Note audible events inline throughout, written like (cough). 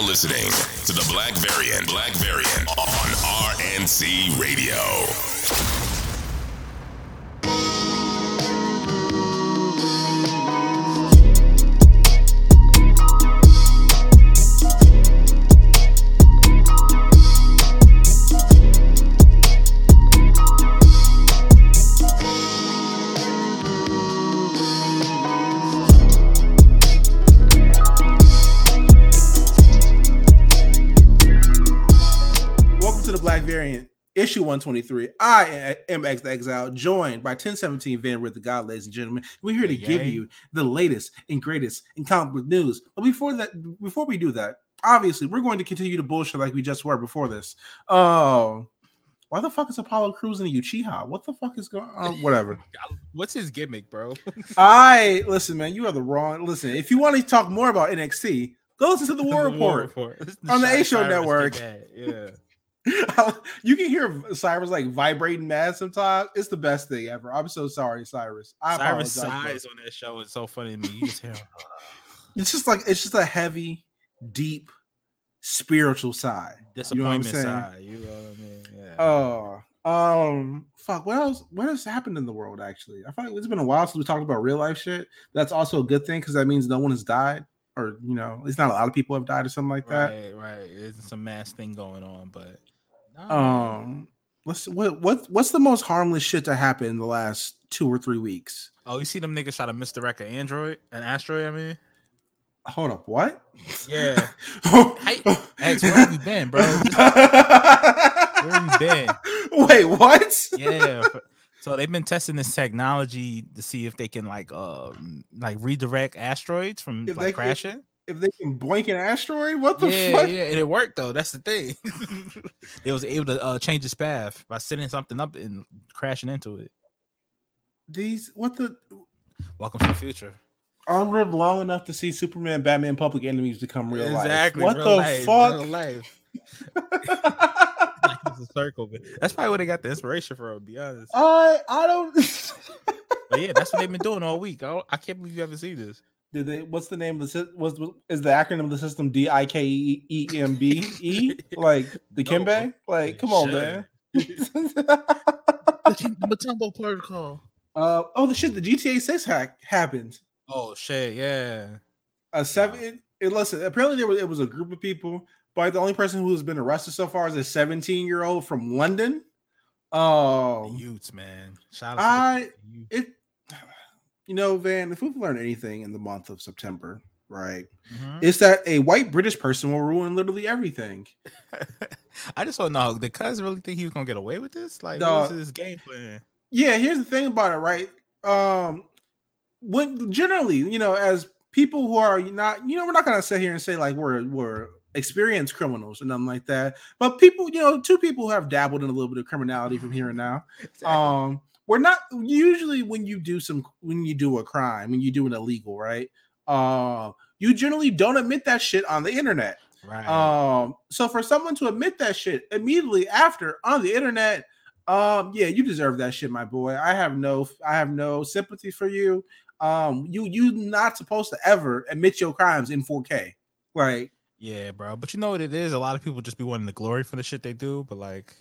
now listening to the Black Variant. Black Variant on RNC Radio. Issue 123. I am X the Exile, joined by 1017 Van with the God, ladies and gentlemen. We're here to Yeah, give you the latest and greatest in comic book news. But before that, before we do that, obviously we're going to continue to bullshit like we just were before this. Oh, why the fuck is Apollo Crews in a Uchiha? What the fuck is going uh, (laughs) on? Whatever. What's his gimmick, bro? (laughs) I listen, man. You are the wrong. Listen, if you want to talk more about NXT, go listen to the War (laughs) Report. On the A Show Network. Yeah. (laughs) you can hear Cyrus like vibrating mad sometimes. It's the best thing ever. I'm so sorry, Cyrus. I Cyrus sighs on that show is so funny to me. You just hear him. (sighs) It's just like it's just a heavy, deep, spiritual sigh. You know what I'm disappointment saying? side. You know what I mean? Yeah. Oh, um, fuck. What else? What has happened in the world? Actually, I feel like it's been a while since we talked about real life shit. That's also a good thing because that means no one has died, or you know, it's not a lot of people have died or something like that. right, right. There's some mass thing going on, but Um, what's what what what's the most harmless shit to happen in the last two or three weeks? oh, you see them niggas try to misdirect an android, an asteroid. I mean, Hold up, what? yeah. (laughs) Hey, X, where have you been, bro? Where have you been? (laughs) Wait, what? yeah. So they've been testing this technology to see if they can like um like redirect asteroids from If like crashing. If they can blink an asteroid, what the Yeah, fuck? yeah, and it worked though. That's the thing. (laughs) it was able to uh, change its path by setting something up and crashing into it. These what the? Welcome to the future. I lived long enough to see Superman, Batman, Public Enemies become real exactly. life. What the life, fuck? life. (laughs) It's a circle, but that's probably where they got the inspiration from. To be honest, I I don't. but yeah, that's what they've been doing all week. I, I can't believe you haven't seen this. Did they? What's the name of the system? Was is the acronym of the system D I K E E M B E? (laughs) Like the No. Kimbe? Like, come on, man. the Mutombo protocol. (laughs) uh oh, the shit. The GTA Six hack happened. Oh shit, yeah. A seven. It, it- listen. Apparently, there was it was a group of people, but the only person who has been arrested so far is a 17 year old from London. The Um, youths, man. Shout out I- to the youth. it. You know, Van. If we've learned anything in the month of September, right, Mhm. it's that a white British person will ruin literally everything. (laughs) I just don't know. Did Cuz really think he was gonna get away with this? Like, what was his game plan? Yeah, here's the thing about it, right? Um, when generally, you know, as people who are not, you know, we're not gonna sit here and say like we're we're experienced criminals and nothing like that, but people, you know, two people who have dabbled in a little bit of criminality from here and now. (laughs) Um, we're not usually when you do some when you do a crime, when you do an illegal, right? Uh, you generally don't admit that shit on the internet. right. Um, so for someone to admit that shit immediately after on the internet, um, yeah, you deserve that shit, my boy. I have no, I have no sympathy for you. Um, you you not supposed to ever admit your crimes in 4K, right? yeah, bro. But you know what it is? A lot of people just be wanting the glory for the shit they do, but like,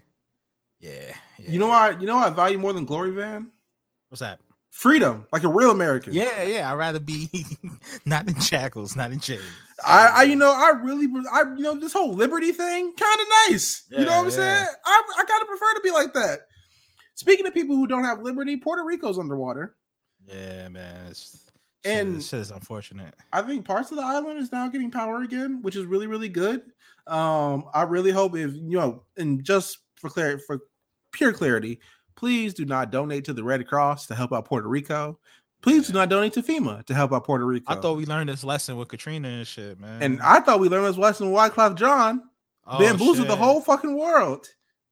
yeah. You know yeah. what? You know what I value more than glory, Van? What's that? Freedom, like a real American. Yeah, yeah. I'd rather be (laughs) not in shackles, not in chains. I, I, you know, I really, I, you know, this whole liberty thing, kind of nice. you know Yeah, what I'm yeah. saying? I, I kind of prefer to be like that. Speaking of people who don't have liberty, Puerto Rico's underwater. Yeah, man. It's, And- and this is unfortunate. I think parts of the island is now getting power again, which is really, really good. Um, I really hope if you know, and just for clarity, for pure clarity, please do not donate to the Red Cross to help out Puerto Rico. Please do not donate to FEMA to help out Puerto Rico. I thought we learned this lesson with Katrina and shit, man. and I thought we learned this lesson with Wyclef Jean Oh, bamboozled the whole fucking world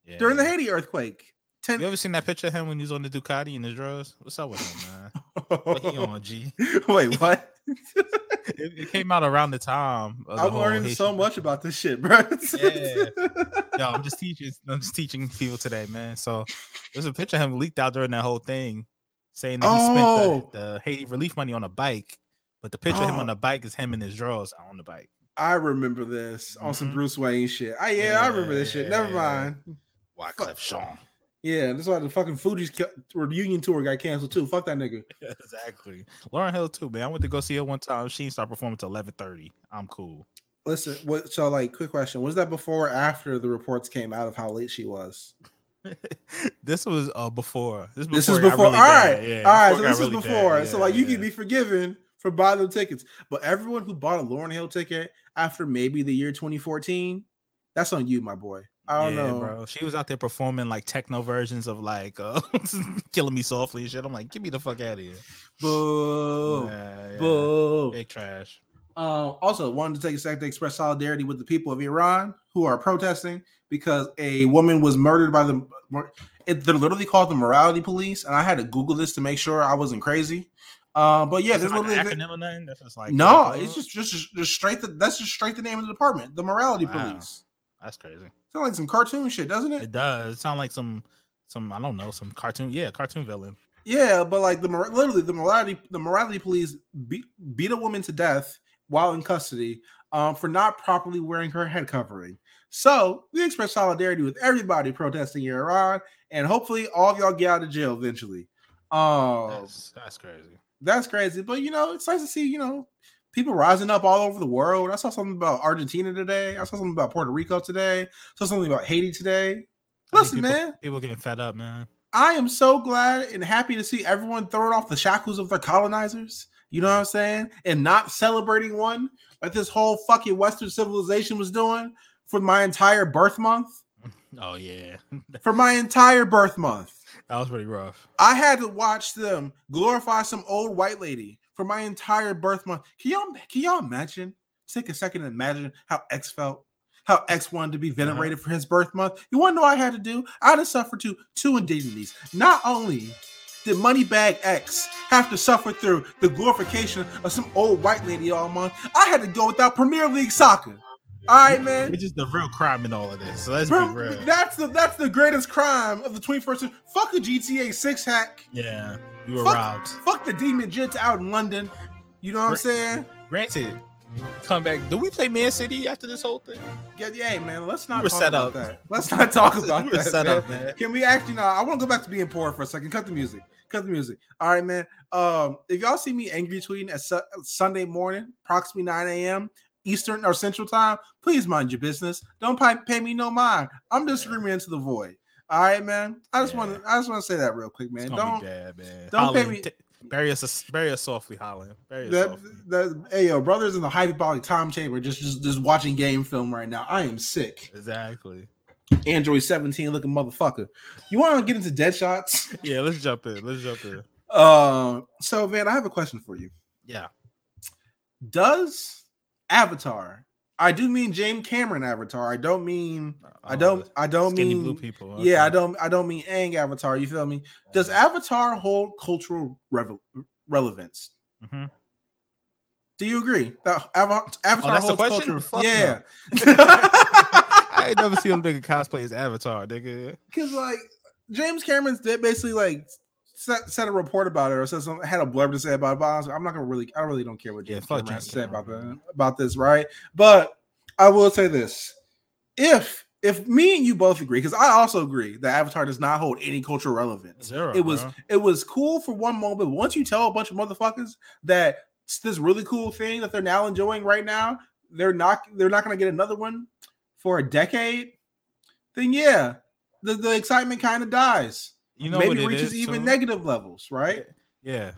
Yeah. during the Haiti earthquake. Ten- You ever seen that picture of him when he was on the Ducati in his drawers? What's up with him, man? (laughs) What he on, G? Wait, what? (laughs) It, it came out around the time. Of I'm whole learning so much about this shit, bro. Yeah. (laughs) Yo, I'm just teaching. I'm just teaching people today, man. So there's a picture of him leaked out during that whole thing, saying that he Oh. spent the, the Haiti relief money on a bike, but the picture of him Oh. on the bike is him in his drawers on the bike. I remember this on some Mhm. Bruce Wayne shit. I yeah, I remember this shit. Never Yeah. mind. Wyclef Jean. Yeah, that's why the fucking Fugees reunion tour got canceled too. Fuck that nigga. (laughs) exactly. Lauryn Hill too, man. I went to go see her one time. She didn't start performing till eleven thirty. I'm cool. Listen, what? So, like, quick question: Was that before or after the reports came out of how late she was? (laughs) this was uh before. This, This before is it got before. really all right, yeah, all right. So this got is really before. bad, so, like, you yeah. can be forgiven for buying them tickets, but everyone who bought a Lauryn Hill ticket after maybe the year 2014, that's on you, my boy. I don't Yeah, know, bro. She was out there performing like techno versions of like uh (laughs) killing me softly and shit. I'm like, get me the fuck out of here. Boo, Yeah, yeah. boo. Big trash. Uh, also, wanted to take a second to express solidarity with the people of Iran who are protesting because a woman was murdered by the. It, they're literally called the morality police, and I had to Google this to make sure I wasn't crazy. Uh, but yeah, there's like literally acronym or nothing? That's just like no. It's just, just just straight. The, that's just straight the name of the department, the morality Wow. police. that's crazy. Sound like some cartoon shit, doesn't it? It does. It sound like some some I don't know some cartoon. Yeah, cartoon villain. Yeah, but like the literally the morality the morality police beat beat a woman to death while in custody um, for not properly wearing her head covering. So we express solidarity with everybody protesting in Iran, and hopefully all of y'all get out of jail eventually. Um, That's that's crazy. that's crazy, but you know it's nice to see you know people rising up all over the world. I saw something about Argentina today. I saw something about Puerto Rico today. I saw something about Haiti today. Listen, people, man. people getting fed up, man. I am so glad and happy to see everyone throwing off the shackles of their colonizers. You know what I'm saying? And not celebrating one like this whole fucking Western civilization was doing for my entire birth month. (laughs) Oh yeah, (laughs) For my entire birth month. that was pretty rough. I had to watch them glorify some old white lady for my entire birth month. Can y'all can y'all imagine? Take a second and imagine how X felt. How X wanted to be uh-huh. venerated for his birth month. You want to know what I had to do? I had to suffer to two indignities. Not only did Moneybag X have to suffer through the glorification of some old white lady all month, I had to go without Premier League soccer. All right, man. Which is the real crime in all of this. So let's Bro, be real. that's the that's the greatest crime of the 21st century. Fuck a GTA 6 hack. Yeah, you were Fuck- robbed. Fuck the demon jets out in London. You know what I'm saying? Granted, come back. Do we play Man City after this whole thing? Yeah, yeah, man. Let's not were talk set about up. that. Let's not talk (laughs) about We were that. set man. up, man. Can we actually? No, I want to go back to being poor for a second. Cut the music. Cut the music. All right, man. Um, if y'all see me angry tweeting at Su- Sunday morning, approximately 9 a.m. Eastern or Central Time, please mind your business. Don't pay, pay me no mind. I'm just screaming into the void. All right, man. I just want to. I just want to say that real quick, man. Don't bad, man. don't pay me- T- bury us, bury us softly, Haaland. Bury us that softly. that hey yo, brothers in the hyperbolic time chamber just just just watching game film right now. I am sick. Exactly. Android 17 looking motherfucker. You want to get into dead shots? (laughs) Yeah, let's jump in. Let's jump in. Uh, so man, I have a question for you. Yeah. Does Avatar? I do mean James Cameron Avatar. I don't mean I don't I don't Oh, skinny mean blue people. yeah, I don't I don't mean Aang Avatar. You feel me? Does Avatar hold cultural revel- relevance? Mhm. Do you agree that Ava- Avatar Oh, that's the holds question? cultural? Fuck yeah. (laughs) I ain't never seen them nigga cosplay as Avatar, nigga. (laughs) Because like James Cameron's did basically like set, said a report about it or said some had a blurb to say about it. But I was, I'm not gonna really I really don't care what Yeah, James fuck Cameron has to say about that about this, right? But I will say this: if if me and you both agree, because I also agree that Avatar does not hold any cultural relevance. Zero. it was bro. it was cool for one moment. but Once you tell a bunch of motherfuckers that it's this really cool thing that they're now enjoying right now, they're not they're not gonna get another one for a decade. Then yeah, the, the excitement kind of dies. You know Maybe it reaches even too? negative levels, right? Yeah.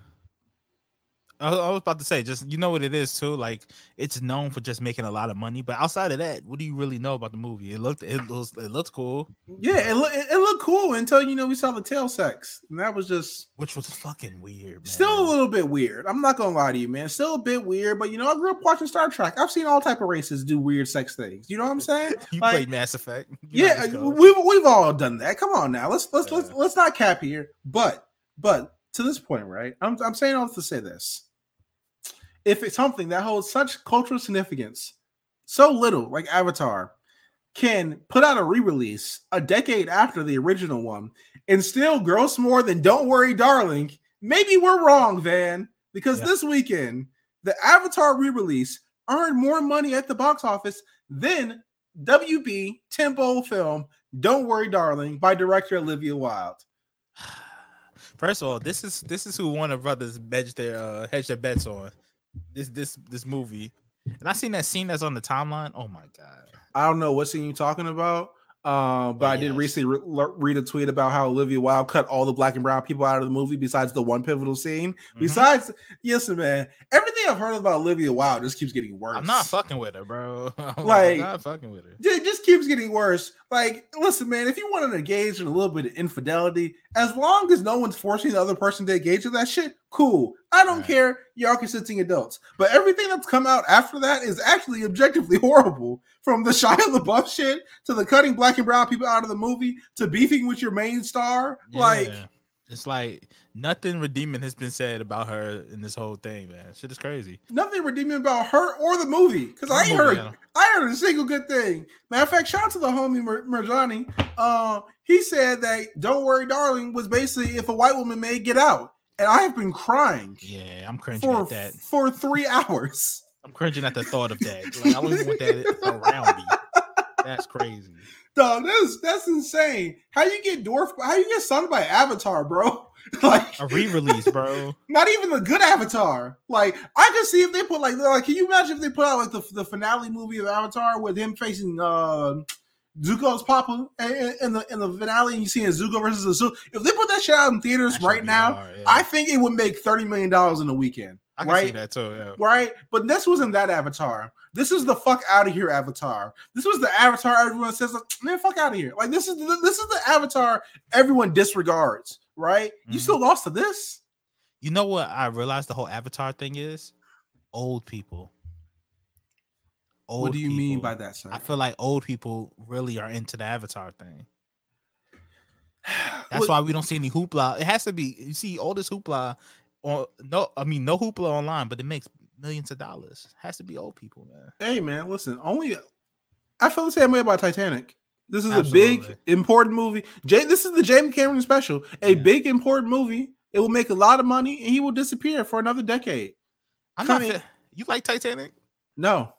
I, was about to say, just you know what it is too. Like it's known for just making a lot of money, but outside of that, what do you really know about the movie? It looked, it was, it looked cool, Yeah, it, loo- it, it looked cool until you know we saw the tail sex, and that was just which was fucking weird. Man. still a little bit weird. I'm not gonna lie to you, man. Still a bit weird, but you know I grew up watching Star Trek. I've seen all type of races do weird sex things. You know what I'm saying? (laughs) You Like, played Mass Effect. You yeah, we've we've all done that. Come on now, let's let's let's let's not cap here. But but to this point, right? I'm I'm saying all to say this. If it's something that holds such cultural significance, so little like Avatar, can put out a re-release a decade after the original one and still gross more than Don't Worry, Darling, maybe we're wrong, Van, because Yeah. this weekend the Avatar re-release earned more money at the box office than WB tempo film "Don't Worry, Darling" by director Olivia Wilde. (sighs) First of all, this is this is who Warner Brothers hedge their uh, hedge their bets on. This this this movie, and I seen that scene that's on the timeline. Oh my god! I don't know what scene you're talking about, uh, but Oh, I did recently re- read a tweet about how Olivia Wilde cut all the black and brown people out of the movie besides the one pivotal scene. Mhm. Besides, yes, man, everything I've heard about Olivia Wilde just keeps getting worse. I'm not fucking with her, bro. (laughs) I'm Like- not fucking with her. it just keeps getting worse. Like, listen, man, if you want to engage in a little bit of infidelity, as long as no one's forcing the other person to engage with that shit, cool. I don't Right. care. Y'all consenting adults. But everything that's come out after that is actually objectively (laughs) horrible. From the (laughs) Shia LaBeouf shit to the cutting black and brown people out of the movie to beefing with your main star. Like, it's like nothing redeeming has been said about her in this whole thing, man. Shit is crazy. nothing redeeming about her or the movie. Because I ain't heard yeah. I heard a single good thing. Matter of fact, shout out to the homie Mer- Merjani. Uh, he said that "Don't Worry, Darling" was basically if a white woman made Get Out, and I have been crying Yeah, I'm cringing for at that. for three (laughs) hours. I'm cringing at the thought of that. Like I don't even want that around me. (laughs) That's crazy. Dog, that's that's insane. How you get dwarfed? How you get sung by Avatar, bro? (laughs) like A re-release, bro. not even the good Avatar. Like I could see if they put like like can you imagine if they put out like the, the finale movie of Avatar with him facing uh Zuko's Papa in, in the in the finale and you see in Zuko versus Zuko. If they put that shit out in theaters That right now, hard, yeah. I think it would make thirty million dollars in a weekend. I can see that too. Yeah. Right? But this wasn't that Avatar. This is the fuck out of here Avatar. This was the Avatar everyone says, like, man, fuck out of here. Like this is the, this is the Avatar everyone disregards. Right? You Mhm. still lost to this. You know what I realized the whole Avatar thing is? Old people. Old what do you mean by that, sir? I feel like old people really are into the Avatar thing. (sighs) That's Well, why we don't see any hoopla. It has to be you see all this hoopla on no I mean no hoopla online, but it makes millions of dollars. has to be old people, man. Hey man, listen. Only I feel the same way about Titanic. This is a big important movie. Jay, this is the James Cameron special. A Yeah. big important movie. It will make a lot of money, and he will disappear for another decade. I'm not Coming- you like Titanic? No,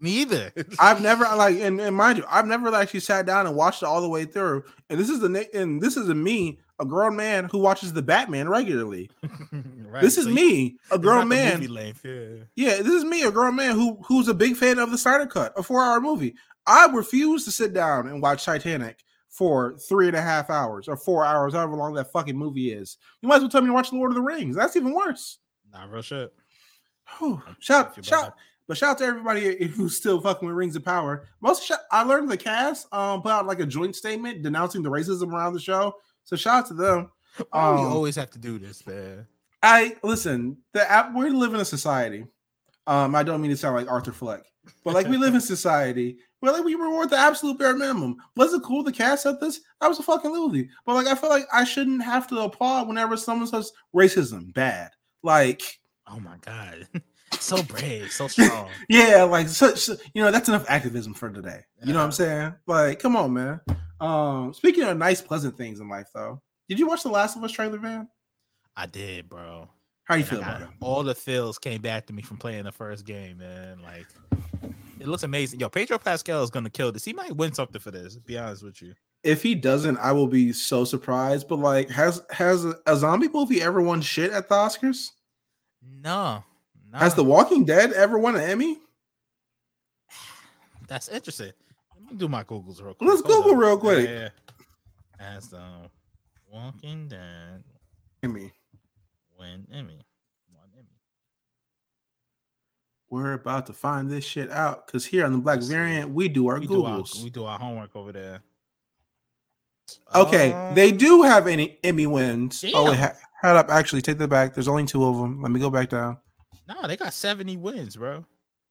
Me either. (laughs) I've never like, and, and mind you, I've never actually sat down and watched it all the way through. And this is the and this is a me, a grown man who watches the Batman regularly. (laughs) Right, This is so me, a grown man. yeah. Yeah, this is me, a grown man who who's a big fan of the Snyder Cut, a four-hour movie. I refuse to sit down and watch Titanic for three and a half hours or four hours, however long that fucking movie is. You might as well tell me to watch Lord of the Rings. That's even worse. Nah, real shit. Whew. Shout, shout. But shout out to everybody (laughs) who's still fucking with Rings of Power. Most shout, I learned the cast um put out like a joint statement denouncing the racism around the show. So shout out to them. Why do we Um, always have to do this, man? I listen. The app we live in a society. Um, I don't mean to sound like Arthur Fleck, but like we live in (laughs) society where like we reward the absolute bare minimum. Was it cool the cast said this? I was a fucking movie, but like I feel like I shouldn't have to applaud whenever someone says racism bad. Like Oh my god. (laughs) so brave, so strong. (laughs) yeah, like such you know that's enough activism for today. You know what I'm saying? Like come on, man. Um, speaking of nice, pleasant things in life, though, did you watch the Last of Us trailer, man? I did, bro. How you And feel got- about it? All the feels came back to me from playing the first game, man. Like it looks amazing. Yo, Pedro Pascal is gonna kill this. He might win something for this, to be honest with you. if he doesn't, I will be so surprised. But like, has has a, a zombie movie ever won shit at the Oscars? No, no. Has The Walking Dead ever won an Emmy? (sighs) That's interesting. Let me do my Googles real quick. Let's Hold Google real quick. Yeah. As the Walking Dead Emmy. win Emmy. One Emmy. We're about to find this shit out because here on the Black Variant, we do our We do our, Googles. we do our homework over there. okay, they Um, do have any Emmy wins. Oh, wait, ha- up. Actually, take that back. There's only two of them. Let me go back down. No, they got 70 wins, bro.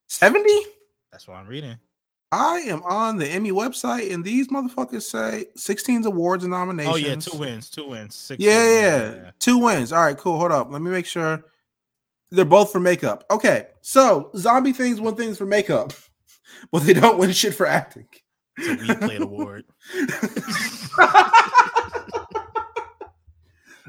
70? That's what I'm reading. I am on the Emmy website, and these motherfuckers say 16 awards and nominations. Oh yeah, two wins, two wins, six. Yeah, wins, yeah, two wins. All right, cool. Hold up. Let me make sure they're both for makeup. Okay, so zombie things win things for makeup, (laughs) but they don't win shit for acting. It's a replay award.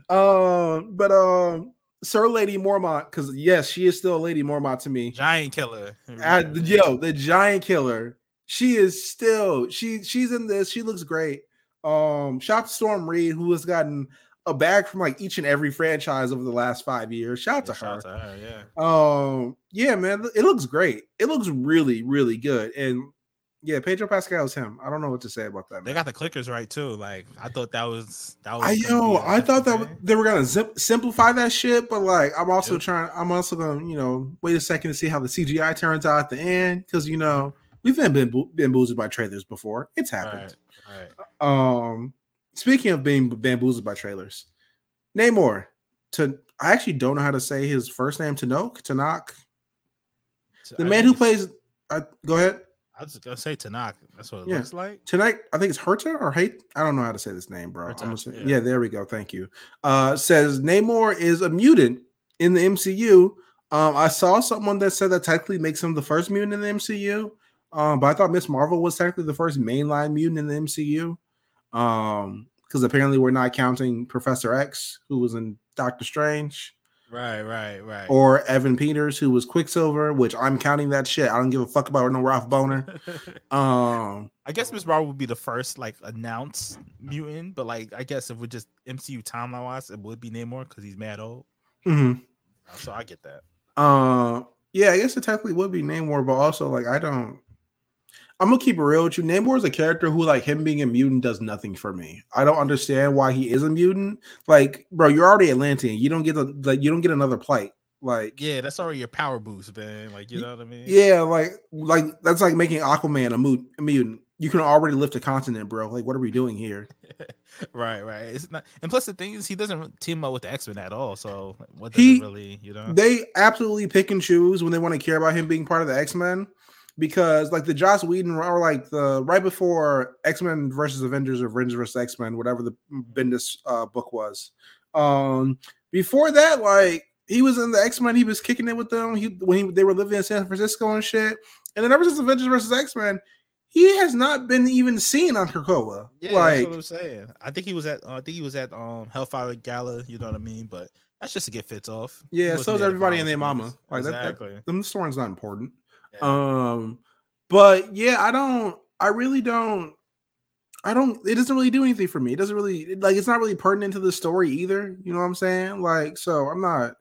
um, (laughs) (laughs) but um, Sir Lady Mormont, because yes, she is still a Lady Mormont to me. Giant killer. Uh, yo, the giant killer. She is still she she's in this. She looks great. Um, shout out to Storm Reed, who has gotten a bag from like each and every franchise over the last five years. Shout out to Shout her. out to her, yeah. Um, yeah, man, it looks great. It looks really, really good. And yeah, Pedro Pascal is him. I don't know what to say about that. They got the clickers right too. Like I thought that was that was. I know. I thought that different w- they were gonna zip, simplify that shit, but like, I'm also Yep. trying. I'm also gonna, you know, wait a second to see how the CGI turns out at the end because you know we've been been bamboozled by trailers before. It's happened. Right, right. Um, speaking of being bamboozled by trailers, Namor. To I actually don't know how to say his first name. Tanok, Tanakh, So the man who plays. I go ahead. I was just gonna say Tanakh. That's what it Yeah. looks like. Tonight, I think it's Herta or Hate. I don't know how to say this name, bro. Herta, say- yeah. yeah. there we go. Thank you. Uh, says Namor is a mutant in the MCU. Um, I saw someone that said that technically makes him the first mutant in the MCU. Um, but I thought Miss Marvel was technically the first mainline mutant in the MCU. Um, because apparently we're not counting Professor X, who was in Doctor Strange, Right, right, right. or Evan Peters, who was Quicksilver, which I'm counting that shit. I don't give a fuck about no Ralph Bohner. (laughs) Um, I guess Miss Marvel would be the first like announced mutant, but like I guess if we're just MCU timeline wise, it would be Namor because he's mad old. mhm. So I get that. Uh, yeah, I guess it technically would be Namor, but also like I don't. I'm gonna keep it real with you. Namor is a character who, like him being a mutant, does nothing for me. I don't understand why he is a mutant. Like, bro, you're already Atlantean. You don't get the like, you don't get another plight. Like, Yeah, that's already your power boost, man. Like you know what I mean? yeah, like, like that's like making Aquaman a, mut- a mutant. You can already lift a continent, bro. Like, what are we doing here? (laughs) right, right. It's not, and plus the thing is, he doesn't team up with the X Men at all. So what does He- it really, you know? They absolutely pick and choose when they want to care about him being part of the X Men, because like the Joss Whedon or like the right before X Men versus Avengers or Avengers versus X Men, whatever the Bendis uh, book was. Um, before that, like he was in the X Men, he was kicking it with them. He when he, they were living in San Francisco and shit, and then ever since Avengers versus X Men, he has not been even seen on Krakoa. Yeah, like that's what I'm saying. I think he was at. Uh, I think he was at um Hellfire Gala. You know what I mean? But that's just to get fits off. Yeah, so is everybody in their mama. Like, that- that- exactly. them story's not important. Yeah. Um, but yeah, I don't. I really don't. I don't. It doesn't really do anything for me. It doesn't really like. It's not really pertinent to the story either. You know what I'm saying? Like, so I'm not.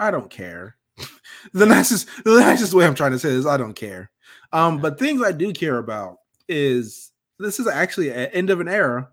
I don't care. (laughs) the nicest, the nicest way I'm trying to say is I don't care. Um, but things I do care about is this is actually an end of an era.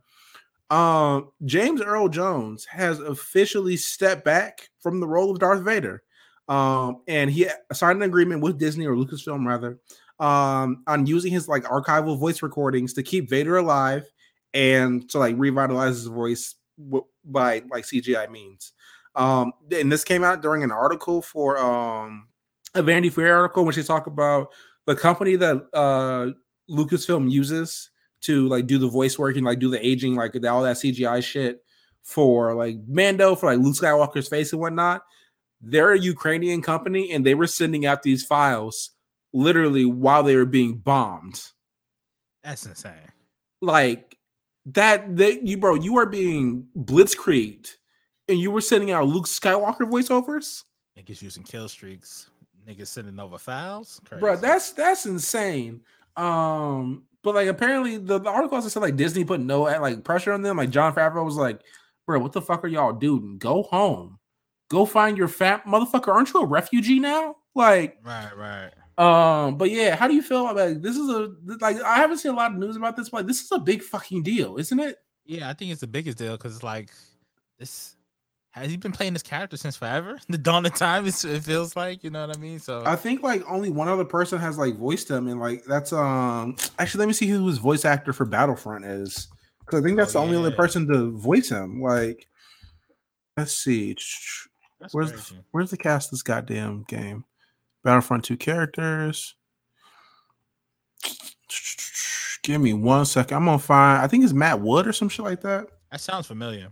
Um, James Earl Jones has officially stepped back from the role of Darth Vader. Um, and he signed an agreement with Disney or Lucasfilm rather, um, on using his like archival voice recordings to keep Vader alive and to like revitalize his voice w- by like CGI means. Um, and this came out during an article for um a Vanity Fair article which they talk about the company that uh Lucasfilm uses to like do the voice work and like do the aging, like all that CGI shit for like Mando, for like Luke Skywalker's face and whatnot. They're a Ukrainian company and they were sending out these files literally while they were being bombed. That's insane. Like that, that you, bro, you are being blitzkrieged and you were sending out Luke Skywalker voiceovers. Niggas using kill streaks. Niggas sending over files. bro that's that's insane um but like apparently the, the article also said like disney put no like pressure on them like jon favreau was like bro what the fuck are y'all doing go home go find your fat motherfucker aren't you a refugee now like right, right. um but yeah how do you feel about this is a like i haven't seen a lot of news about this but this is a big fucking deal isn't it Yeah, I think it's the biggest deal because it's like this. Has he been playing this character since forever? (laughs) The dawn of time. It feels like you know what I mean. So I think like only one other person has like voiced him, and like that's um actually let me see who his voice actor for Battlefront is because I think that's Oh, the only other person to voice him. Like, let's see, that's where's crazy. where's the cast of this goddamn game? Battlefront two characters. Give me one second. I'm gonna find. I think it's Matt Wood or some shit like that. That sounds familiar.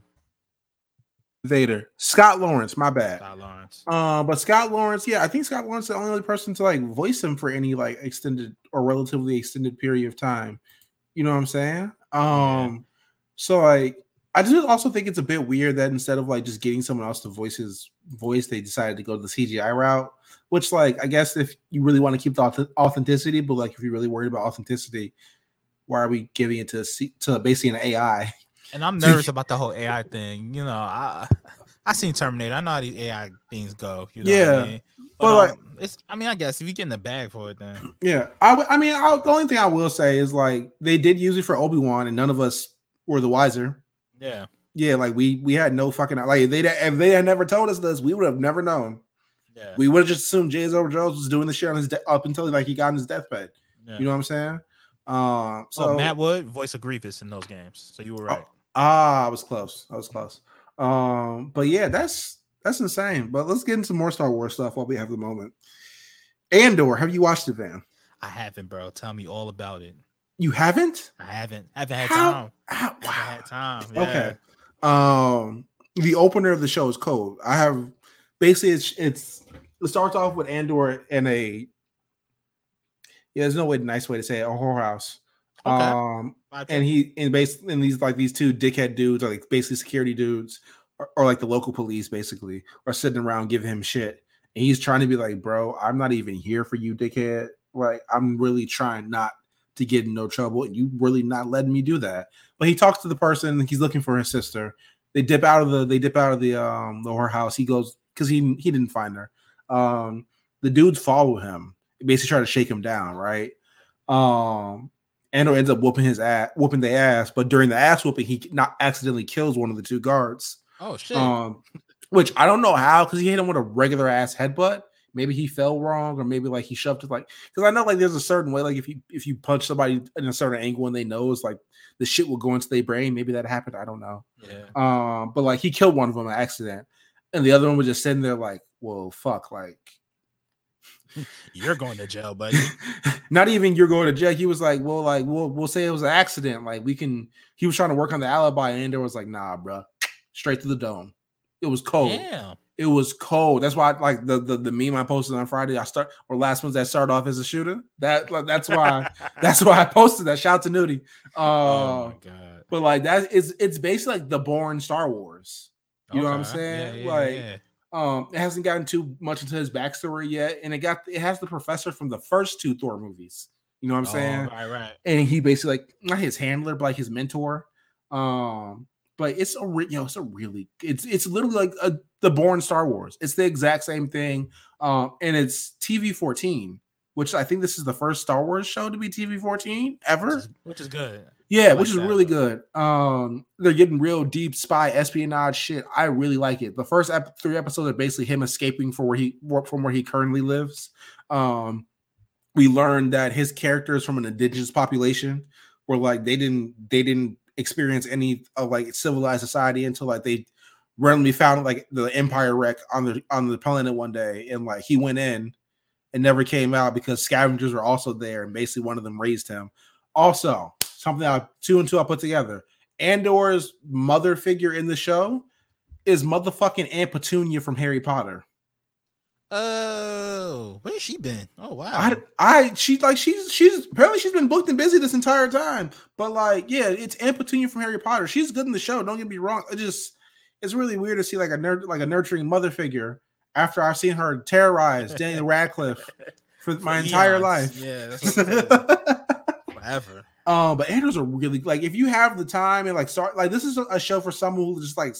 Vader, Scott Lawrence. My bad. Scott Lawrence. Uh, but Scott Lawrence, yeah, I think Scott Lawrence is the only other person to like voice him for any like extended or relatively extended period of time. You know what I'm saying? Um, so like I just also think it's a bit weird that instead of like just getting someone else to voice his voice, they decided to go the CGI route. Which, like, I guess if you really want to keep the authenticity, but like if you're really worried about authenticity, why are we giving it to to basically an AI? And I'm (laughs) nervous about the whole AI thing. You know, I I seen Terminator. I know how these AI things go. You know yeah, I mean? but, but like, um, it's. I mean, I guess if you get in the bag for it, then (clears throat) yeah. I I mean, I, the only thing I will say is like they did use it for Obi Wan, and none of us were the wiser. Yeah. Yeah, like we we had no fucking like if they if they had never told us this, we would have never known. Yeah. We would have just assumed J. Jones was doing the shit on his de- up until like he got on his deathbed. Yeah. You know what I'm saying? Uh, so oh, Matt Wood, voice of Grievous in those games. So you were right. Oh, ah, I was close. I was close. Um, but yeah, that's that's insane. But let's get into more Star Wars stuff while we have the moment. Andor, have you watched it, Van? I haven't, bro. Tell me all about it. You haven't? I haven't. I haven't had How? time. How? Wow. I haven't had time. Yeah. Okay. Um, the opener of the show is cold. I have basically it's it's it starts off with Andor in a yeah, there's no way nice way to say it, a whorehouse. Okay. Um and he and basically and these like these two dickhead dudes are like basically security dudes or, or like the local police basically are sitting around giving him shit. And he's trying to be like, bro, I'm not even here for you, dickhead. Like, I'm really trying not to get in no trouble, and you really not letting me do that. But he talks to the person. He's looking for his sister. They dip out of the they dip out of the um the whorehouse. He goes because he he didn't find her. Um, the dudes follow him, basically try to shake him down, right? Um, Andor ends up whooping his ass, whooping the ass. But during the ass whooping, he not accidentally kills one of the two guards. Oh shit! Um, which I don't know how because he hit him with a regular ass headbutt maybe he fell wrong or maybe like he shoved it like because I know like there's a certain way like if you if you punch somebody in a certain angle and they know it's like the shit will go into their brain. Maybe that happened. I don't know. Yeah. Um, but like he killed one of them by accident, and the other one was just sitting there like, well, fuck, like (laughs) you're going to jail, buddy. (laughs) Not even you're going to jail. He was like, well, like we'll we'll say it was an accident. Like we can. He was trying to work on the alibi, and there was like, nah, bro, straight to the dome. It was cold. Yeah. It was cold. That's why, like the, the the meme I posted on Friday, I start or last ones that started off as a shooter. That like, that's why (laughs) that's why I posted that. Shout to Nudie. Uh, oh my god! But like that is it's basically like the Bourne Star Wars. You okay. know what I'm saying? Yeah, yeah, like, yeah. um, it hasn't gotten too much into his backstory yet, and it got it has the professor from the first two Thor movies. You know what I'm oh, saying? Right, right. And he basically like not his handler, but like his mentor. Um, but it's a re- you know it's a really it's it's literally like a, the Bourne Star Wars. It's the exact same thing, um, and it's TV fourteen, which I think this is the first Star Wars show to be TV fourteen ever, which is, which is good. Yeah, like which is that, really good. Um, they're getting real deep spy espionage shit. I really like it. The first ep- three episodes are basically him escaping from where he from where he currently lives. Um, we learned that his character is from an indigenous population, where like they didn't they didn't experience any of like civilized society until like they randomly found like the empire wreck on the on the planet one day and like he went in and never came out because scavengers were also there and basically one of them raised him also something I two and two I put together Andor's mother figure in the show is motherfucking Aunt Petunia from Harry Potter Oh, where's she been? Oh wow. I, I she like she's she's apparently she's been booked and busy this entire time. But like, yeah, it's Aunt Petunia from Harry Potter. She's good in the show. Don't get me wrong. I just it's really weird to see like a nerd like a nurturing mother figure after I've seen her terrorize Daniel (laughs) Radcliffe for, for my eons. entire life. Yeah, (laughs) forever. Um, but Andor's a really like if you have the time and like start like this is a show for someone who just like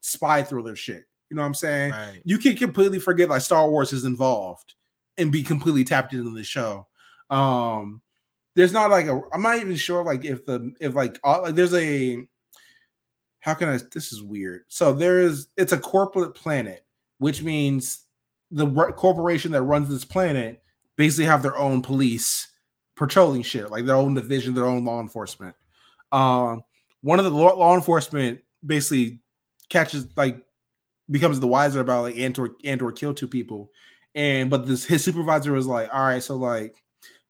spy thriller shit. You know what I'm saying? Right. You can completely forget like Star Wars is involved and be completely tapped into the show. Um, there's not like a I'm not even sure like if the if like, all, like there's a how can I this is weird. So there is it's a corporate planet, which means the corporation that runs this planet basically have their own police patrolling shit, like their own division, their own law enforcement. Um, one of the law, law enforcement basically catches like becomes the wiser about like Andor and or kill two people, and but this his supervisor was like, all right, so like,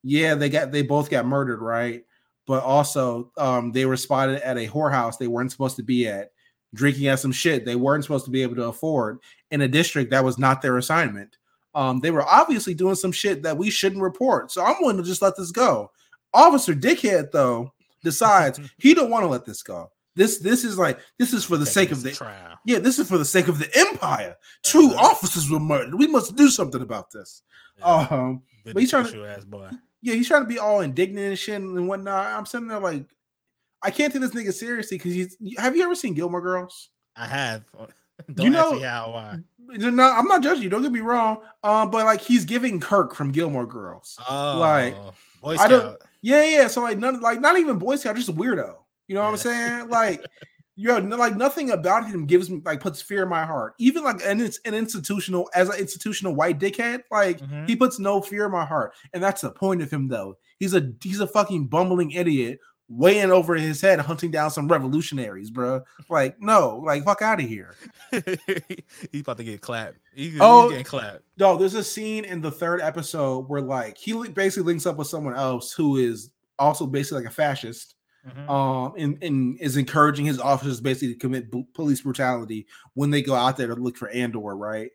yeah, they got they both got murdered, right? But also, um, they were spotted at a whorehouse they weren't supposed to be at, drinking at some shit they weren't supposed to be able to afford in a district that was not their assignment. Um, they were obviously doing some shit that we shouldn't report. So I'm willing to just let this go. Officer Dickhead, though, decides (laughs) he don't want to let this go. This this is like this is for the sake of the trial. yeah. This is for the sake of the empire. 2 Uh-huh. officers were murdered. We must do something about this. Yeah. Um, but he's trying to- ass boy. Yeah, he's trying to be all indignant and shit and whatnot. I'm sitting there like, I can't take this nigga seriously because he's. Have you ever seen Gilmore Girls? I have. (laughs) Don't You know- how why. No, I'm not judging you. Don't get me wrong. Um, but like he's giving Kirk from Gilmore Girls. Oh, Like, Boy I don't- Yeah, yeah. So like none, like not even Boy Scout, just a weirdo. You know what I'm saying? Like, (laughs) yo, no, like nothing about him gives me like puts fear in my heart. Even like and it's an institutional as an institutional white dickhead, like Mhm. he puts no fear in my heart, and that's the point of him though. He's a he's a fucking bumbling idiot, weighing over his head, hunting down some revolutionaries, bro. Like, no, like fuck out of here. (laughs) he's about to get clapped. He, Oh. he's getting clapped. No, there's a scene in the third episode where like he basically links up with someone else who is also basically like a fascist. Mhm. um and, and is encouraging his officers basically to commit bu- police brutality when they go out there to look for Andor, right?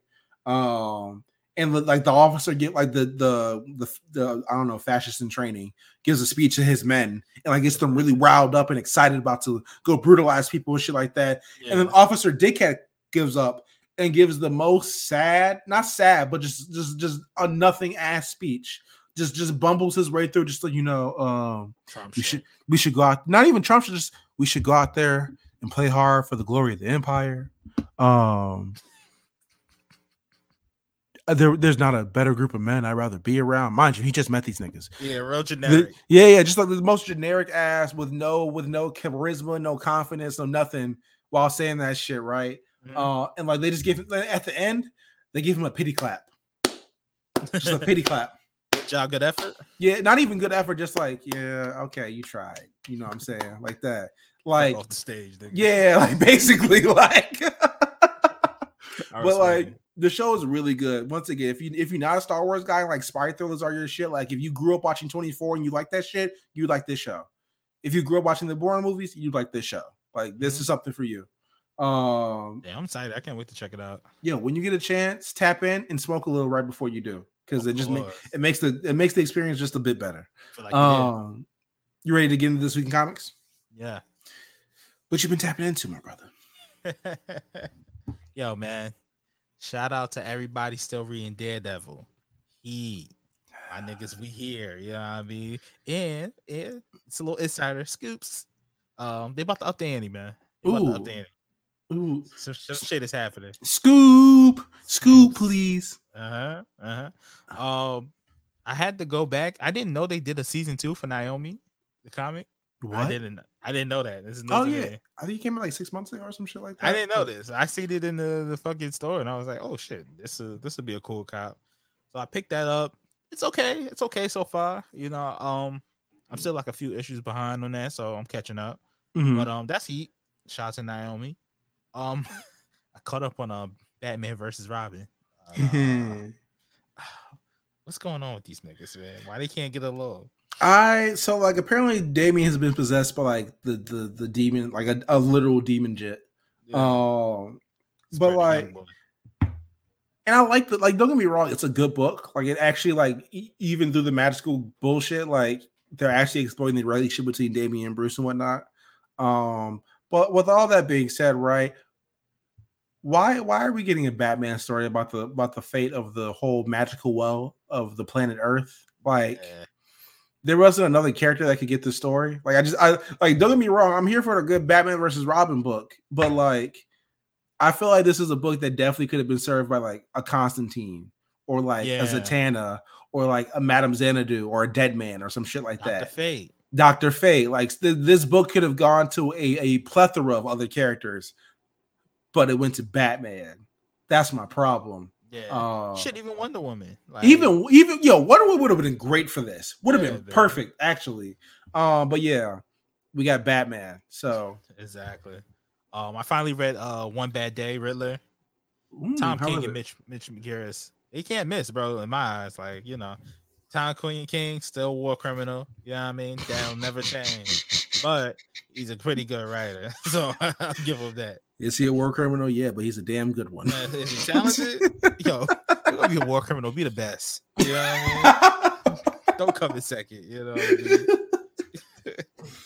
Um and the- like the officer get like the the the, the I don't know fascist in training gives a speech to his men and like gets them really riled up and excited about to go brutalize people and shit like that. And then Officer Dickhead gives up and gives the most sad, not sad, but just just just a nothing ass speech. Just just bumbles his way through, just so you know. Um, Trump we should we should go out not even trump should just we should go out there and play hard for the glory of the empire um uh, there, there's not a better group of men I'd rather be around. Mind you, he just met these niggas. Yeah, real The- generic. yeah, yeah, just like the most generic ass with no with no charisma, no confidence, no nothing while saying that shit, right? Mhm. Uh, and like they just give at the end, they give him a pity clap, just a pity clap. Good job, good effort. Yeah, not even good effort, just like, yeah, okay, you tried. You know what I'm saying? Like that. Like, off the stage. nigga. yeah, (laughs) like basically, like but like the show is really good. Once again, if you if you're not a Star Wars guy, like spy thrillers are your shit. Like if you grew up watching 24 and you like that shit, you like this show. If you grew up watching the Bourne movies, you like this show. Like this Mhm. is something for you. Um, yeah, I'm excited. I can't wait to check it out. yeah, when you get a chance, tap in and smoke a little right before you do, because it just makes it makes the it makes the experience just a bit better. Like you Um, you ready to get into this week in comics? Yeah. What you been tapping into, my brother? (laughs) Yo, man. Shout out to everybody still reading Daredevil. He, my niggas, we here. You know what I mean? And, and it's a little insider scoops. Um, they about to up the ante, man. They about to up the Ooh. ante. Ooh, So, so shit is happening. scoop, scoop, please. Uh huh. Uh huh. Um, I had to go back. I didn't know they did a season two for Naomi, the comic. I didn't. I didn't know that. This is Oh yeah. I think it came out like six months ago or some shit like that. I didn't know this. I seen it in the, the fucking store, and I was like, "Oh shit, this is this would be a cool cop." So I picked that up. It's okay. It's okay so far. You know, um, I'm still like a few issues behind on that, so I'm catching up. Mhm. But um, that's Heat. Shout out to Naomi. Um, (laughs) I caught up on uh Batman versus Robin. Uh, (sighs) what's going on with these niggas, man? Why they can't get a along? I so like apparently Damian has been possessed by like the the the demon, like a, a literal demon jet. Um, but like, and I like the like. Don't get me wrong, it's a good book. Like it actually like e- even through the magical bullshit, like they're actually exploring the relationship between Damian and Bruce and whatnot. Um, but with all that being said, right? Why why are we getting a Batman story about the about the fate of the whole magical well of the planet Earth? Like Yeah. there wasn't another character that could get the story. Like I just I like don't get me wrong, I'm here for a good Batman versus Robin book, but like I feel like this is a book that definitely could have been served by like a Constantine or like Yeah. a Zatanna or like a Madame Xanadu or a Dead Man or some shit like Dr. that. Fate. Dr. Fate. Like th- this book could have gone to a, a plethora of other characters, but it went to Batman. That's my problem. Yeah. Uh, Shit, even Wonder Woman. Like, even even yo, Wonder Woman would have been great for this. Would have Yeah, been dude. perfect actually. Um, but yeah, we got Batman. So (laughs) exactly. Um, I finally read uh One Bad Day Riddler. mm, Tom King and? Mitch Mitch McGarris. He can't miss, bro. In my eyes, like you know, Tom Queen King still war criminal. You know what I mean? That'll never change. (laughs) But he's a pretty good writer, (laughs) so I'll give him that. Is he a war criminal? Yeah, but he's a damn good one. Man, is he talented? (laughs) Yo, you gonna be a war criminal? Be the best. You know what I mean? (laughs) Don't come in second. You know. What I mean? (laughs)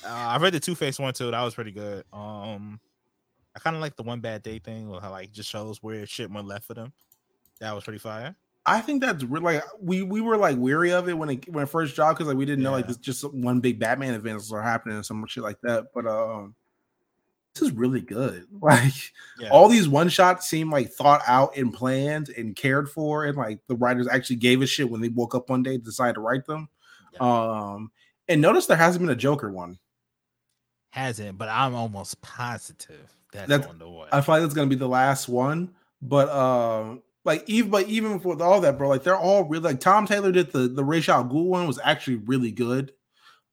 Uh, I read the Two Face one too. That was pretty good. Um, I kind of like the one bad day thing, where how like just shows where shit went left for them. That was pretty fire. I think that's really like we we were like weary of it when it when it first dropped because like we didn't know like Yeah. this just one big Batman events are happening and some shit like that. But um, this is really good. (laughs) Like Yeah. all these one shots seem like thought out and planned and cared for, and like the writers actually gave a shit when they woke up one day and decided to write them. Um, and notice there hasn't been a Joker one. hasn't, but I'm almost positive that's, That's- on the way. I feel like it's gonna be the last one. But um, like even but even with all that, bro, like they're all really like Tom Taylor did the the Ra's al Ghul one was actually really good.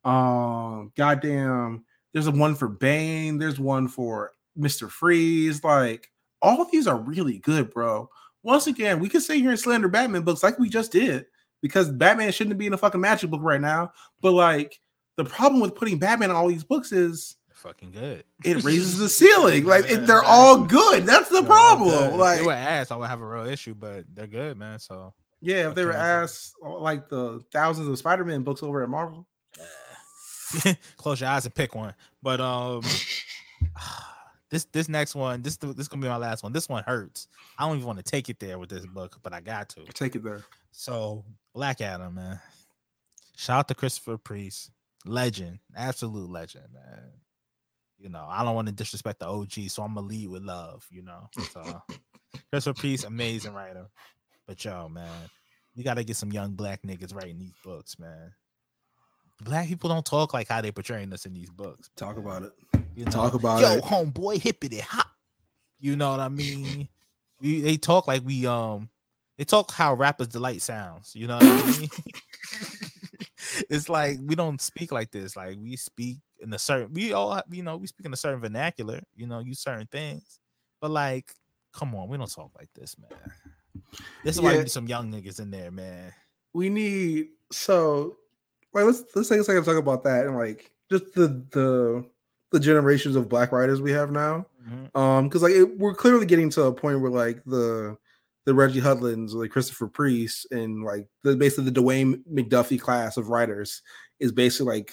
Um, goddamn, there's a one for Bane. There's one for Mister Freeze. Like all of these are really good, bro. Once again, we could sit here and slander Batman books like we just did because Batman shouldn't be in a fucking magic book right now. But like the problem with putting Batman in all these books is fucking good. it (laughs) raises the ceiling. Like it, they're all good. That's the They're problem. if Like they were ass, I would have a real issue, but they're good, man. So yeah, if they were asked like the thousands of Spider-Man books over at Marvel. (laughs) close your eyes and pick one. But um, (sighs) this this next one, this this is gonna be my last one. This one hurts. I don't even want to take it there with this book, but I got to. Take it there. So Black Adam, man. Shout out to Christopher Priest, legend, absolute legend, man. You know, I don't want to disrespect the OG, so I'm gonna lead with love. You know, so (laughs) Christopher Priest, amazing writer. But yo, man, you gotta get some young black niggas writing these books, man. Black people don't talk like how they're portraying us in these books. Talk about it. You know? Talk about Yo, it. Yo, homeboy, hippity hop. You know what I mean? (laughs) We they talk like we um they talk how rappers delight sounds. You know what I mean? (laughs) it's like we don't speak like this. Like we speak in a certain we all you know, we speak in a certain vernacular, you know, use certain things. But like, come on, we don't talk like this, man. This is why we need some young niggas in there, man. We need so like let's let's take a second to talk about that and like just the the the generations of black writers we have now. Mhm. Um, because like it, we're clearly getting to a point where like the the Reggie Hudlins, like Christopher Priest, and like the basically the Dwayne McDuffie class of writers is basically like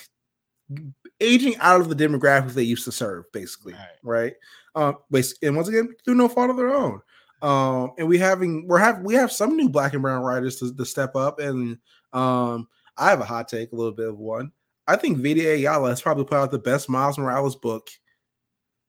aging out of the demographics they used to serve, basically, Right. right? Um, and once again, through no fault of their own. Um, and we having we're have we have some new black and brown writers to, to step up, and um, I have a hot take, a little bit of one. I think Vita Ayala has probably put out the best Miles Morales book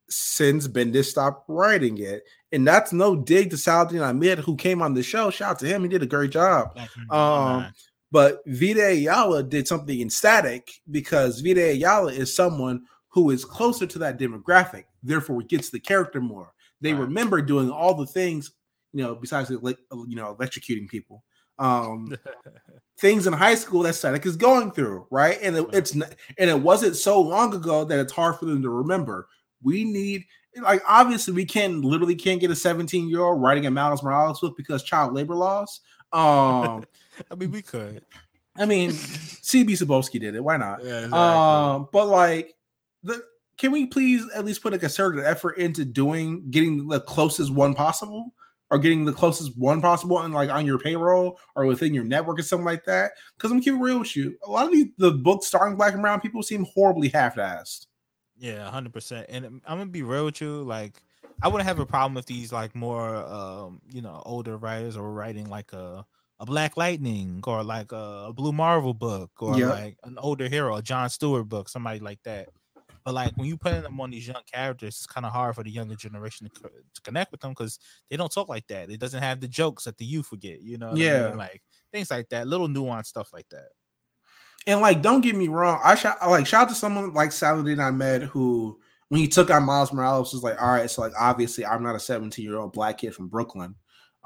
since Bendis stopped writing it. And that's no dig to Saladin Ahmed, who came on the show. Shout out to him. He did a great job. Um. But Vita Ayala did something in static because Vita Ayala is someone who is closer to that demographic, therefore gets the character more. They Right. remember doing all the things, you know, besides like you know, electrocuting people. Um, (laughs) things in high school that Static is going through, right? And it, it's and it wasn't so long ago that it's hard for them to remember. We need like obviously we can literally can't get a 17 year old writing a Miles Morales book because child labor laws. Um, (laughs) I mean, we could. I mean, (laughs) CB Cebulski did it. Why not? Yeah, exactly. Um, but like the can we please at least put a concerted effort into doing getting the closest one possible or getting the closest one possible and like on your payroll or within your network or something like that? Because I'm keeping real with you. A lot of these the books starting black and brown people seem horribly half-assed. Yeah, hundred percent. And I'm gonna be real with you. Like, I wouldn't have a problem if these like more, um, you know, older writers are writing like a a Black Lightning or like a, Blue Marvel book or Yeah. like an older hero, a John Stewart book, somebody like that. But like when you put them on these young characters, it's kind of hard for the younger generation to, co- to connect with them because they don't talk like that. It doesn't have the jokes that the youth would get. You know? what I Yeah. mean? like things like that, little nuanced stuff like that. And like, don't get me wrong, I shout like shout out to someone like Saladin Ahmed who when he took on Miles Morales was like, all right, so like obviously I'm not a 17 year old black kid from Brooklyn.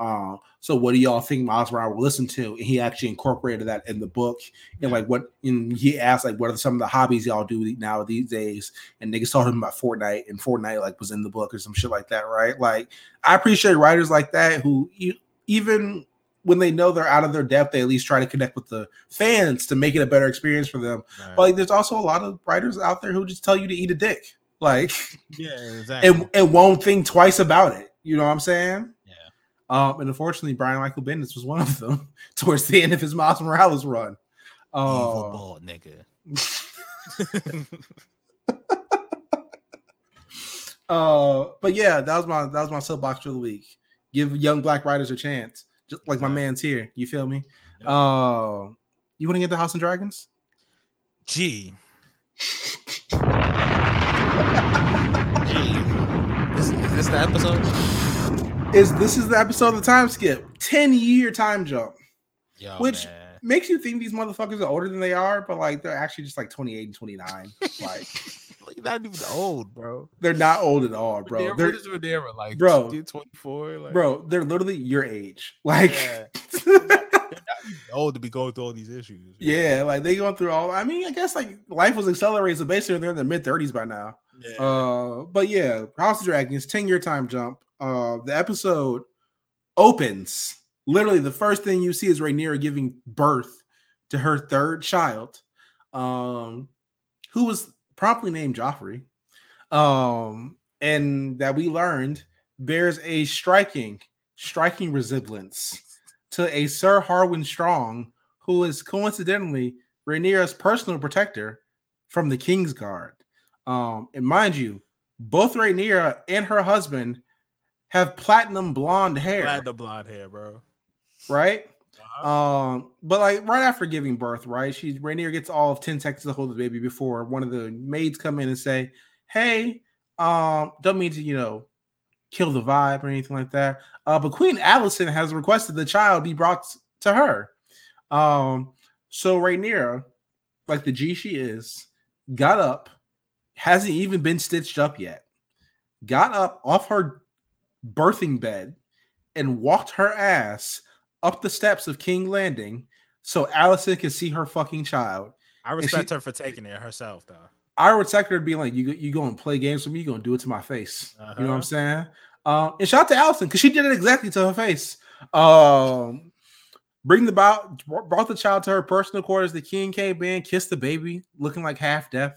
Um, so what do y'all think Miles Morales will listen to? And he actually incorporated that in the book. And like what and he asked like what are some of the hobbies y'all do now these days? And niggas told him about Fortnite, and Fortnite like was in the book or some shit like that, right? Like I appreciate writers like that who even when they know they're out of their depth, they at least try to connect with the fans to make it a better experience for them. Right. But like, there's also a lot of writers out there who just tell you to eat a dick, like, yeah, (laughs) exactly. and, and won't think twice about it. You know what I'm saying? Um, and unfortunately, Brian Michael Bendis was one of them (laughs) towards the end of his Miles Morales run. Evil Oh, bald nigga. (laughs) Uh, but yeah, that was my that was my soapbox for the week. Give young black writers a chance, just like my man's here. You feel me? Uh, you want to get the House and Dragons? G. G. Is, is this the episode? Is this is the episode of the time skip? Ten year time jump Yo, Which- man. makes you think these motherfuckers are older than they are, but like they're actually just like twenty eight and twenty nine. (laughs) like Like, not even old, bro. they're not old at all, bro. They're, They're they're, they're like, Bro. 24. Like, bro, they're literally your age. (laughs) Like yeah. they're not even old to be going through all these issues. Yeah, like they going through all. I mean, I guess like life was accelerated, so basically they're in their mid thirties by now. Yeah. Uh, but yeah, House of Dragons, ten year time jump. Uh, the episode opens. Literally, the first thing you see is Rhaenyra giving birth to her third child, um, who was promptly named Joffrey, um, and that we learned bears a striking, striking resemblance to a Sir Harwin Strong, who is coincidentally Rhaenyra's personal protector from the King's Guard. Um, and mind you, both Rhaenyra and her husband have platinum blonde hair, the blonde hair, bro. right? Uh-huh. Um, but like right after giving birth, right? She's Rhaenyra gets all of 10 seconds to hold the baby before one of the maids come in and say, Hey, um, don't mean to, you know, kill the vibe or anything like that. Uh, but Queen Alicent has requested the child be brought to her. Um, so Rhaenyra, like the G she is, got up, hasn't even been stitched up yet, got up off her birthing bed and walked her ass up the steps of King Landing so Alicent can see her fucking child. I she- respect her for taking it herself, though. I respect her to be like, "You go- you go and play games with me, you gonna do it to my face." You know what Uh-huh. I'm saying? Um, and shout out to Alicent because she did it exactly to her face. Um, bring the bout, brought the child to her personal quarters. The king came in, kissed the baby, looking like half deaf.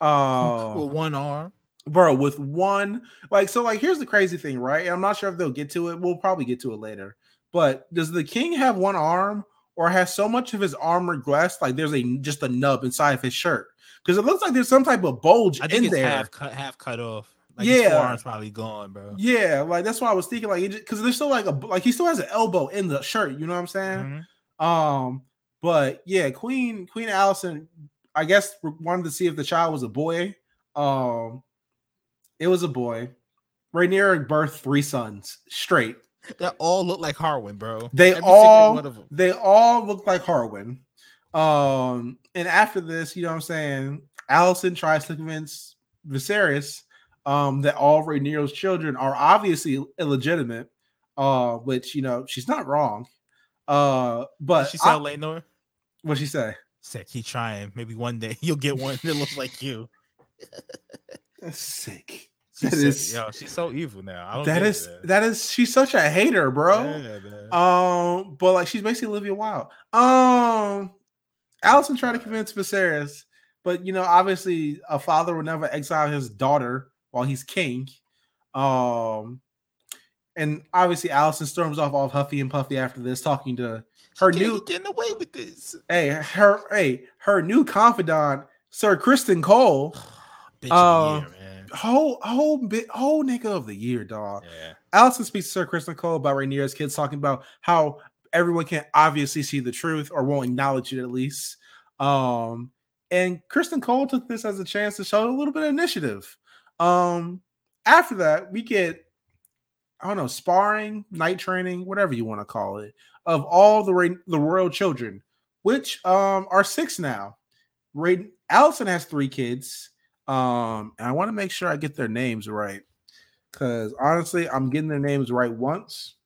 Uh, With one arm. bro with one like so like here's the crazy thing right i'm not sure if they'll get to it we'll probably get to it later but does the king have one arm or has so much of his arm regressed like there's a just a nub inside of his shirt because it looks like there's some type of bulge I think in there half cut, half cut off. Like his Yeah. forearm's probably gone, bro. yeah like that's why i was thinking like because there's still like a like he still has an elbow in the shirt you know what i'm saying Mhm. Um, but yeah, Queen Queen Alicent, I guess we wanted to see if the child was a boy. Um, it was a boy. Rhaenyra birthed three sons straight. They all look like Harwin, bro. They Every all one of them. they all look like Harwin. Um, and after this, you know what I'm saying, Alicent tries to convince Viserys um that all Rhaenyra's children are obviously illegitimate. Uh, which you know, she's not wrong. Uh, but Did she tell Laenor? what'd she say? Said keep trying. Maybe one day (laughs) you'll get one that looks like you. That's sick. She That said- is- yo, she's so evil now. I don't That is it, that is she's such a hater, bro. Yeah. Um, but like she's basically Olivia Wilde. Um, Alicent tried to convince Viserys, but you know, obviously, a father would never exile his daughter while he's king. Um, and obviously, Alicent storms off all huffy and puffy after this, talking to her Can't new getting away with this. hey her hey her new confidant, Sir Criston Cole. (sighs) Bitch Uh, of the year, man. Whole whole bit whole nigga of the year, dog. Yeah. Alicent speaks to Sir Criston Cole about Rhaenyra's kids, talking about how everyone can obviously see the truth or won't acknowledge it at least. Um, and Criston Cole took this as a chance to show a little bit of initiative. Um, after that, we get I don't know sparring, night training, whatever you want to call it, of all the Ra- the royal children, which um are six now. Ra- Alicent has three kids. Um, and I want to make sure I get their names right because honestly, I'm getting their names right once.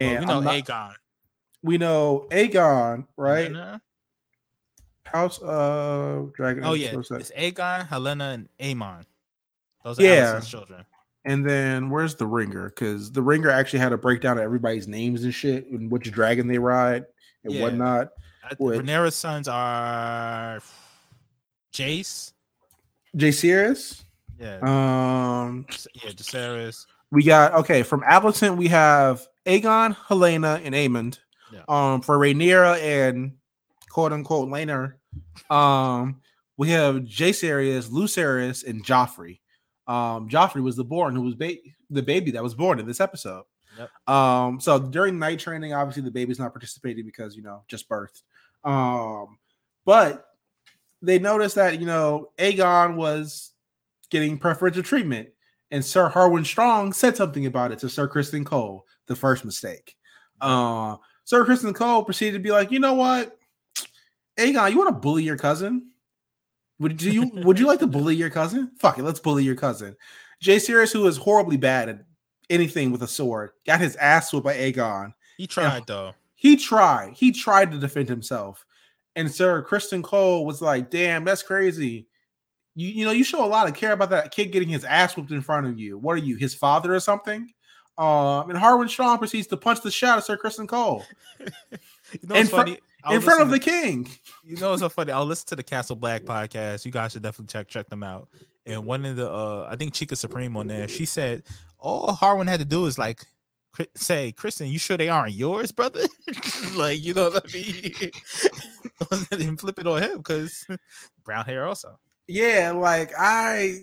Well, we know not- Aegon. We know Aegon, right? Helena? House of Dragon. Oh yeah, it's Aegon, Helena, and Aemon. Those are Yeah. Alicent's children. And then where's the Ringer? Because the Ringer actually had a breakdown of everybody's names and shit and which dragon they ride and Yeah. whatnot. With- Rhaenyra's sons are Jace. Jacaerys. Yeah, Um, yeah, Jacaerys. we got okay from Appleton. We have Aegon, Helena, and Aemond. Yeah. Um, for Rhaenyra and quote unquote Laenor, um, we have Jacaerys, Lucerys, and Joffrey. Um, Joffrey was the born who was ba- the baby that was born in this episode. Yep. Um, so during night training, obviously the baby's not participating because you know just birth. Um, but they noticed that you know Aegon was getting preferential treatment, and Sir Harwin Strong said something about it to Sir Criston Cole. The first mistake. Uh, Sir Criston Cole proceeded to be like, you know what, Aegon, you want to bully your cousin? Would you would you like to bully your cousin? Fuck it, let's bully your cousin. Jacaerys, who is horribly bad at anything with a sword, got his ass whooped by Aegon. He tried though. He tried. He tried to defend himself. And Sir Criston Cole was like, damn, that's crazy. You, you know, you show a lot of care about that kid getting his ass whooped in front of you. What are you, his father or something? Um, and Harwin Strong proceeds to punch the shot at Sir Criston Cole (laughs) You know fr- funny? I in front of the king. You know what's so funny? I'll listen to the Castle Black podcast. You guys should definitely check check them out. And one of the uh I think Chica Supreme on there, she said all Harwin had to do is like say, Criston, you sure they aren't yours, brother? (laughs) like, you know what I mean? (laughs) and flip it on him because (laughs) brown hair also. Yeah, like I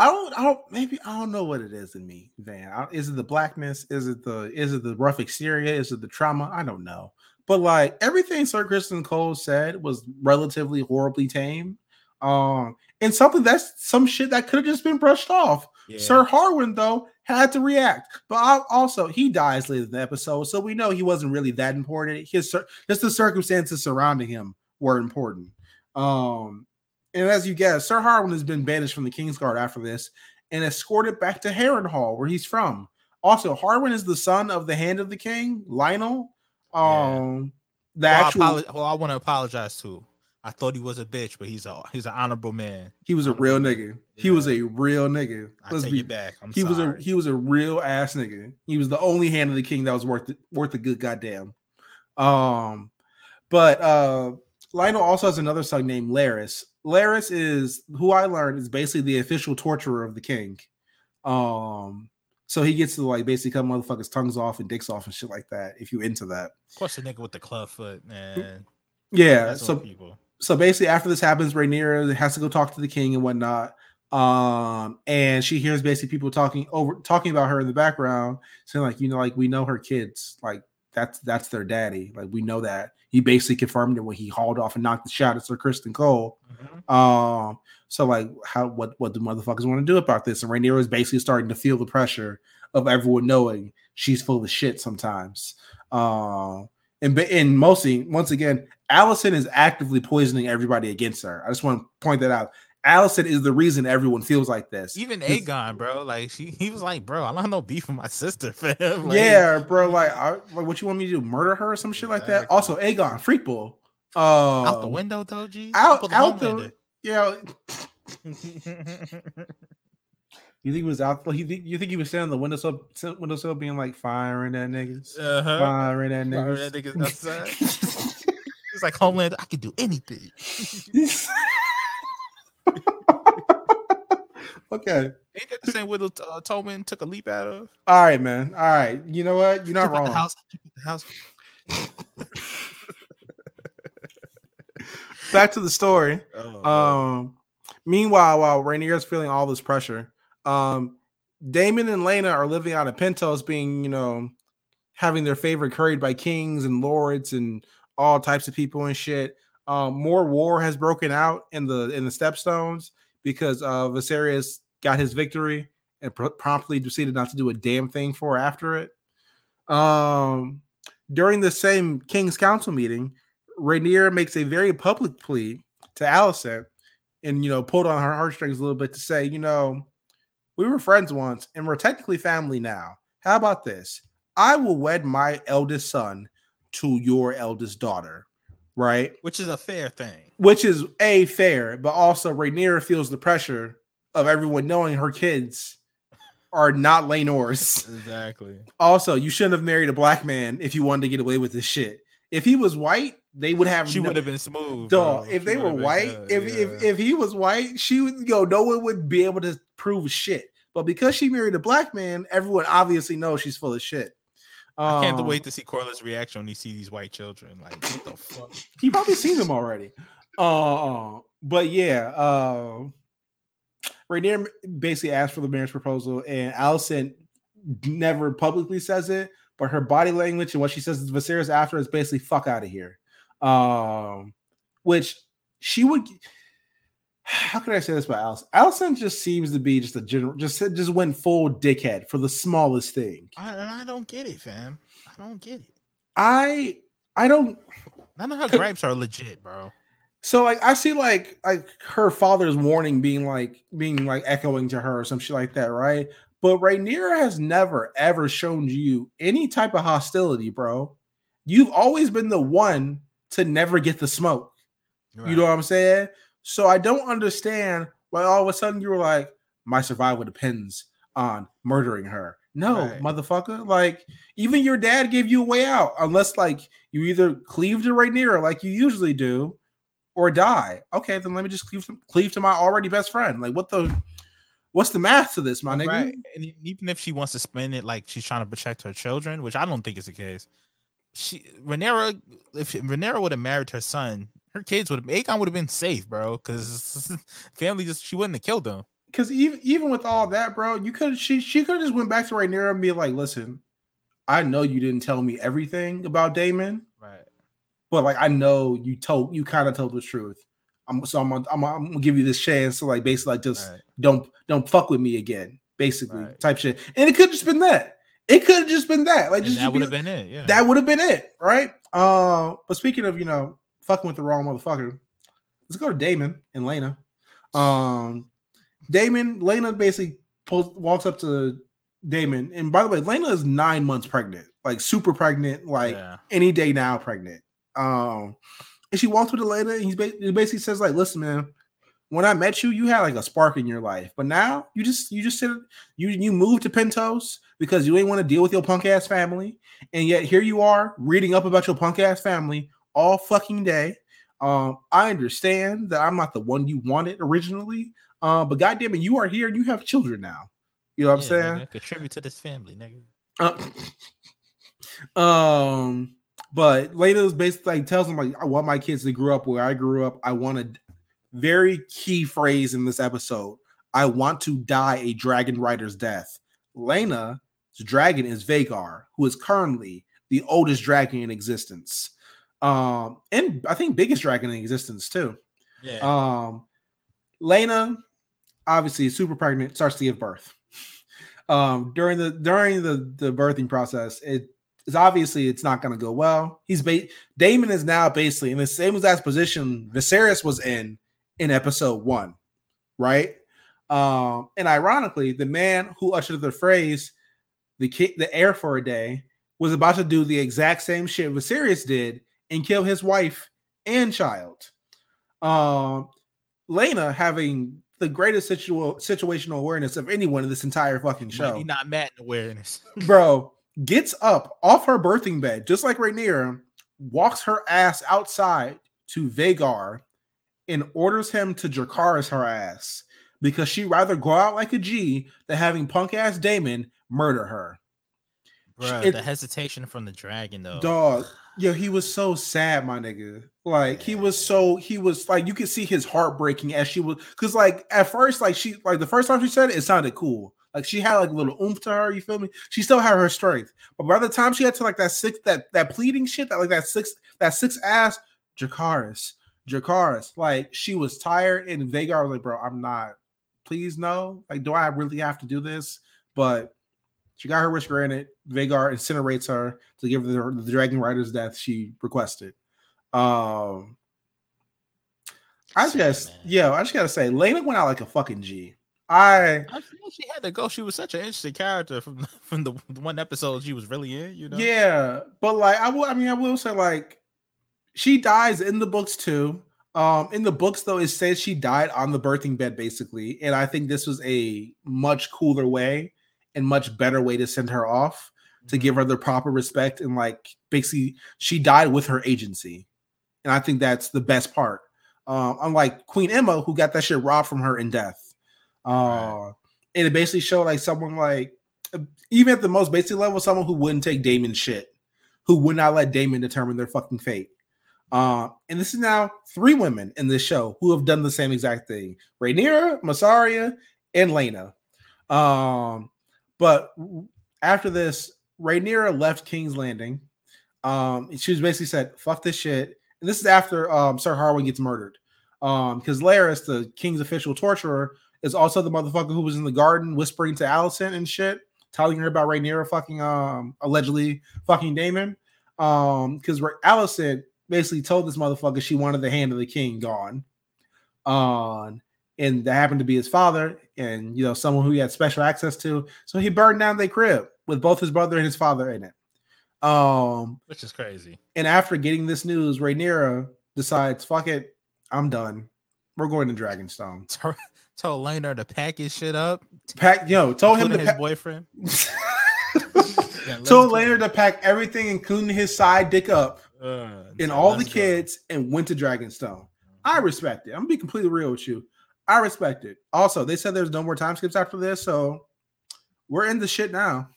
I don't I don't maybe I don't know what it is in me, Van. I- Is it the blackness? Is it the is it the rough exterior? Is it the trauma? I don't know. But like everything Sir Criston Cole said was relatively horribly tame. Um and something that's some shit that could have just been brushed off. Yeah. Sir Harwin, though, had to react. But al- also, he dies later in the episode, so we know he wasn't really that important. His just the circumstances surrounding him were important. Um, and as you guess, Sir Harwin has been banished from the Kingsguard after this and escorted back to Harrenhal, where he's from. Also, Harwin is the son of the Hand of the King, Lyonel. Yeah. Um, the Well, I actual apolo- well, I want to apologize too. I thought he was a bitch, but he's a he's an honorable man. he was a real nigga. He was a real nigga. Let's take be it back. I'm he was a he was a real ass nigga. He was the only hand of the king that was worth worth a good goddamn. Um, but uh, Lyonel also has another son named Larys. Larys is who I learned is basically the official torturer of the king. Um, so he gets to like basically cut motherfuckers' tongues off and dicks off and shit like that. If you into that, Of course, the nigga with the club foot, man. yeah. That's So people. so basically after this happens Rhaenyra has to go talk to the king and whatnot um and she hears basically people talking over talking about her in the background saying like you know like we know her kids like that's that's their daddy like we know that he basically confirmed it when he hauled off and knocked the shot at sir criston cole Mhm. um so like how what what do motherfuckers want to do about this and Rhaenyra is basically starting to feel the pressure of everyone knowing she's full of shit sometimes um and and mostly once again Alicent is actively poisoning everybody against her. I just want to point that out. Alicent is the reason everyone feels like this. Even Aegon, bro, like she, he was like, bro, I don't have no beef with my sister, (laughs) fam. Like, yeah, bro. Like, I, like, what you want me to do? Murder her or some shit like that? Also, Aegon, freak bull. Uh, out the window though, G. out- Pull out the- Yeah, (laughs) you think he was out? You think you think he was standing on the windowsill, windowsill, being like firing at niggas, uh-huh. firing at Fire niggas. that niggas (laughs) outside. It's like Homeland. I can do anything. (laughs) okay. Ain't that the same window uh, Tommen took a leap out of? All right, man. All right. You know what? You're not wrong. The house. The (laughs) house. Back to the story. Oh, Um, meanwhile, while Rhaenyra's feeling all this pressure, um, Daemon and Laena are living out of Pentos, being you know, having their favorite curried by kings and lords and all types of people and shit. Um, more war has broken out in the in the Stepstones because uh, Viserys got his victory and pr- promptly decided not to do a damn thing for after it. Um, during the same King's Council meeting, Rhaenyra makes a very public plea to Alicent and you know pulled on her heartstrings a little bit to say, you know, we were friends once and we're technically family now. How about this? I will wed my eldest son to your eldest daughter, right? which is a fair thing. Which is a fair, but also Rhaenyra feels the pressure of everyone knowing her kids are not Laenor's. Exactly. Also, you shouldn't have married a black man if you wanted to get away with this shit. If he was white, they would have She no- would have been smooth. Dog, bro. if She they were white, good, if, if if he was white, she would go. No one would be able to prove shit. But because she married a black man, everyone obviously knows she's full of shit. I can't Um, wait to see Corlys' reaction when he see these white children. Like, what the fuck? He probably seen them already. Uh, but yeah, uh, Rhaenyra basically asked for the marriage proposal, and Alicent never publicly says it, but her body language and what she says to Viserys after is basically "fuck out of here," um, which she would. How can I say this about Alicent? Alicent just seems to be just a general, just just went full dickhead for the smallest thing. I, I don't get it, fam. I don't get it. I I don't. None of her gripes are legit, bro. So like I see like like her father's warning being like being like echoing to her or some shit like that, right? But Rhaenyra has never ever shown you any type of hostility, bro. You've always been the one to never get the smoke. Right. You know what I'm saying? So I don't understand why all of a sudden you were like, my survival depends on murdering her. No, Right. motherfucker. Like, even your dad gave you a way out, unless like you either cleave to Rhaenyra like you usually do, or die. Okay, then let me just cleave to, cleave to my already best friend. Like, what the what's the math to this, my nigga? Right. And even if she wants to spend it like she's trying to protect her children, which I don't think is the case. She Rhaenyra, if Rhaenyra would have married her son, her kids would have Aegon would have been safe, bro. Because (laughs) family just she wouldn't have killed them. Because even even with all that, bro, you could she she could have just went back to Rhaenyra and be like, listen, I know you didn't tell me everything about Daemon, Right. but like I know you told you kind of told the truth. I'm so I'm gonna, I'm, gonna- I'm gonna give you this chance to like basically like just Right. don't don't fuck with me again, basically Right. type shit. And it could have just been that. It could have just been that. Like just that would have been it. Yeah. that would have been it, right? Uh, but speaking of you know fucking with the wrong motherfucker, let's go to Daemon and Laena. Um, Daemon, Laena basically pulls, walks up to Daemon, and by the way, Laena is nine months pregnant, like super pregnant, like yeah. any day now pregnant. Um, and she walks with Elena, and he basically says like, "Listen, man, when I met you, you had like a spark in your life, but now you just you just said you you moved to Pentos because you ain't want to deal with your punk ass family, and yet here you are reading up about your punk ass family all fucking day. Um, I understand that I'm not the one you wanted originally, uh, but goddamn it, you are here and you have children now. You know what I'm saying? nigga, Contribute to this family, nigga. Uh, (laughs) um, but Laena basically like tells him like I want my kids to grow up where I grew up. I want a very key phrase in this episode. I want to die a dragon rider's death. Laena's dragon is Vhagar, who is currently the oldest dragon in existence. Um, and I think biggest dragon in existence too. Yeah. Um, Laena, obviously super pregnant, starts to give birth. Um, during the during the the birthing process, it is obviously it's not going to go well. He's ba- Daemon is now basically in the same exact position Viserys was in in episode one, right? Um, and ironically, the man who ushered the phrase "the ki- the heir for a day" was about to do the exact same shit Viserys did and kill his wife and child. Um, Laena having the greatest situa- situational awareness of anyone in this entire fucking show, not mad in awareness. (laughs) bro, gets up off her birthing bed, just like Rhaenyra, walks her ass outside to Vhagar and orders him to Dracarys her ass because she'd rather go out like a G than having punk ass Daemon murder her. Bro, the hesitation from the dragon though. Dog, yo, he was so sad, my nigga. Like he was so he was like you could see his heart breaking as she was because like at first, like she like the first time she said it, it sounded cool. Like she had like a little oomph to her, you feel me? She still had her strength. But by the time she had to like that six that that pleading shit, that like that six that six ass Jakaris, Jakaris, like she was tired and Vhagar was like, bro, I'm not, please no. Like, do I really have to do this? But she got her wish granted. Vhagar incinerates her to give her the Dragon Rider's death she requested. Um, I Sad, just, man. yeah, I just gotta say, Laena went out like a fucking G. I, I feel she had to go. She was such an interesting character from (laughs) from the, the one episode she was really in. You know. yeah, but like, I will, I mean, I will say, like, she dies in the books too. Um, in the books, though, it says she died on the birthing bed, basically, and I think this was a much cooler way and much better way to send her off. to give her the proper respect and like basically she died with her agency and i think that's the best part um unlike queen aemma who got that shit robbed from her in death uh Right. and it basically showed like someone like even at the most basic level someone who wouldn't take daemon's shit who would not let daemon determine their fucking fate uh, and this is now three women in this show who have done the same exact thing Rhaenyra, Mysaria, and Laena. Um, but after this, Rhaenyra left King's Landing. Um, she was basically said, "Fuck this shit." And this is after um Sir Harwin gets murdered. Um, because Larys, the king's official torturer, is also the motherfucker who was in the garden whispering to Alicent and shit, telling her about Rhaenyra fucking um allegedly fucking Daemon. Um, because Alicent basically told this motherfucker she wanted the hand of the king gone. On and that happened to be his father, and you know, someone who he had special access to. So he burned down their crib with both his brother and his father in it. Um, which is crazy. And after getting this news, Rhaenyra decides, "Fuck it, I'm done. We're going to Dragonstone." (laughs) told Laenor to pack his shit up. Pack, yo, told him to his pa- boyfriend. (laughs) yeah, told Laenor to pack everything, including his side dick up, uh, and all the kids, go. and went to Dragonstone. I respect it. I'm gonna be completely real with you. I respect it. Also, they said there's no more time skips after this, so we're in the shit now.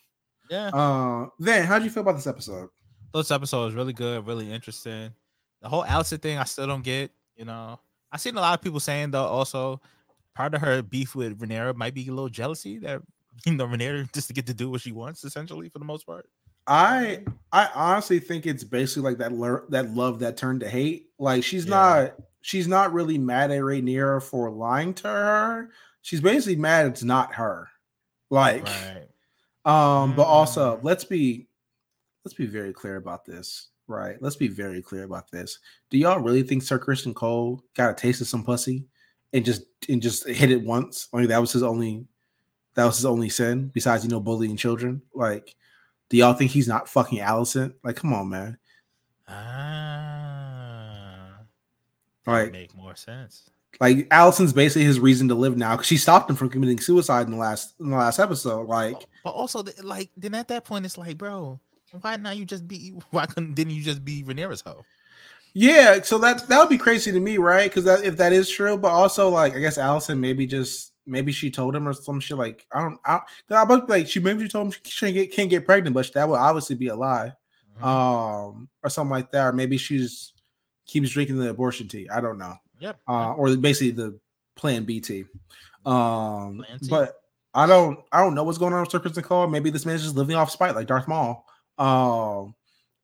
Yeah. Uh, Van, how do you feel about this episode? This episode was really good, really interesting. The whole Alicent thing, I still don't get. You know, I seen a lot of people saying though. Also, part of her beef with Rhaenyra might be a little jealousy that (laughs) you know Rhaenyra just to get to do what she wants, essentially for the most part. I I honestly think it's basically like that le- that love that turned to hate. Like she's yeah. not she's not really mad at Rhaenyra for lying to her. She's basically mad it's not her. Like right. um, but also mm. let's be let's be very clear about this, right? Let's be very clear about this. Do y'all really think Sir Criston Cole got a taste of some pussy and just and just hit it once? I mean, that was his only that was his only sin besides you know bullying children. Like, do y'all think he's not fucking Alicent? Like, come on, man. Ah. Like make more sense. Like Alicent's basically his reason to live now because she stopped him from committing suicide in the last in the last episode. Like, but also like then at that point it's like, bro, why not you just be? (laughs) Why couldn't didn't you just be Rhaenyra's hoe? Yeah, so that that would be crazy to me, right? Because that if that is true, but also like I guess Alicent maybe just maybe she told him or some shit like I don't I, I but like she maybe she told him she can't get can't get pregnant, but that would obviously be a lie, mm-hmm. um, or something like that. Or maybe she's keeps drinking the abortion tea. I don't know. Yep. Uh, or basically the Plan B tea. Um, plan but I don't I don't know what's going on with Sir Criston Cole. Maybe this man's just living off spite like Darth Maul. Um,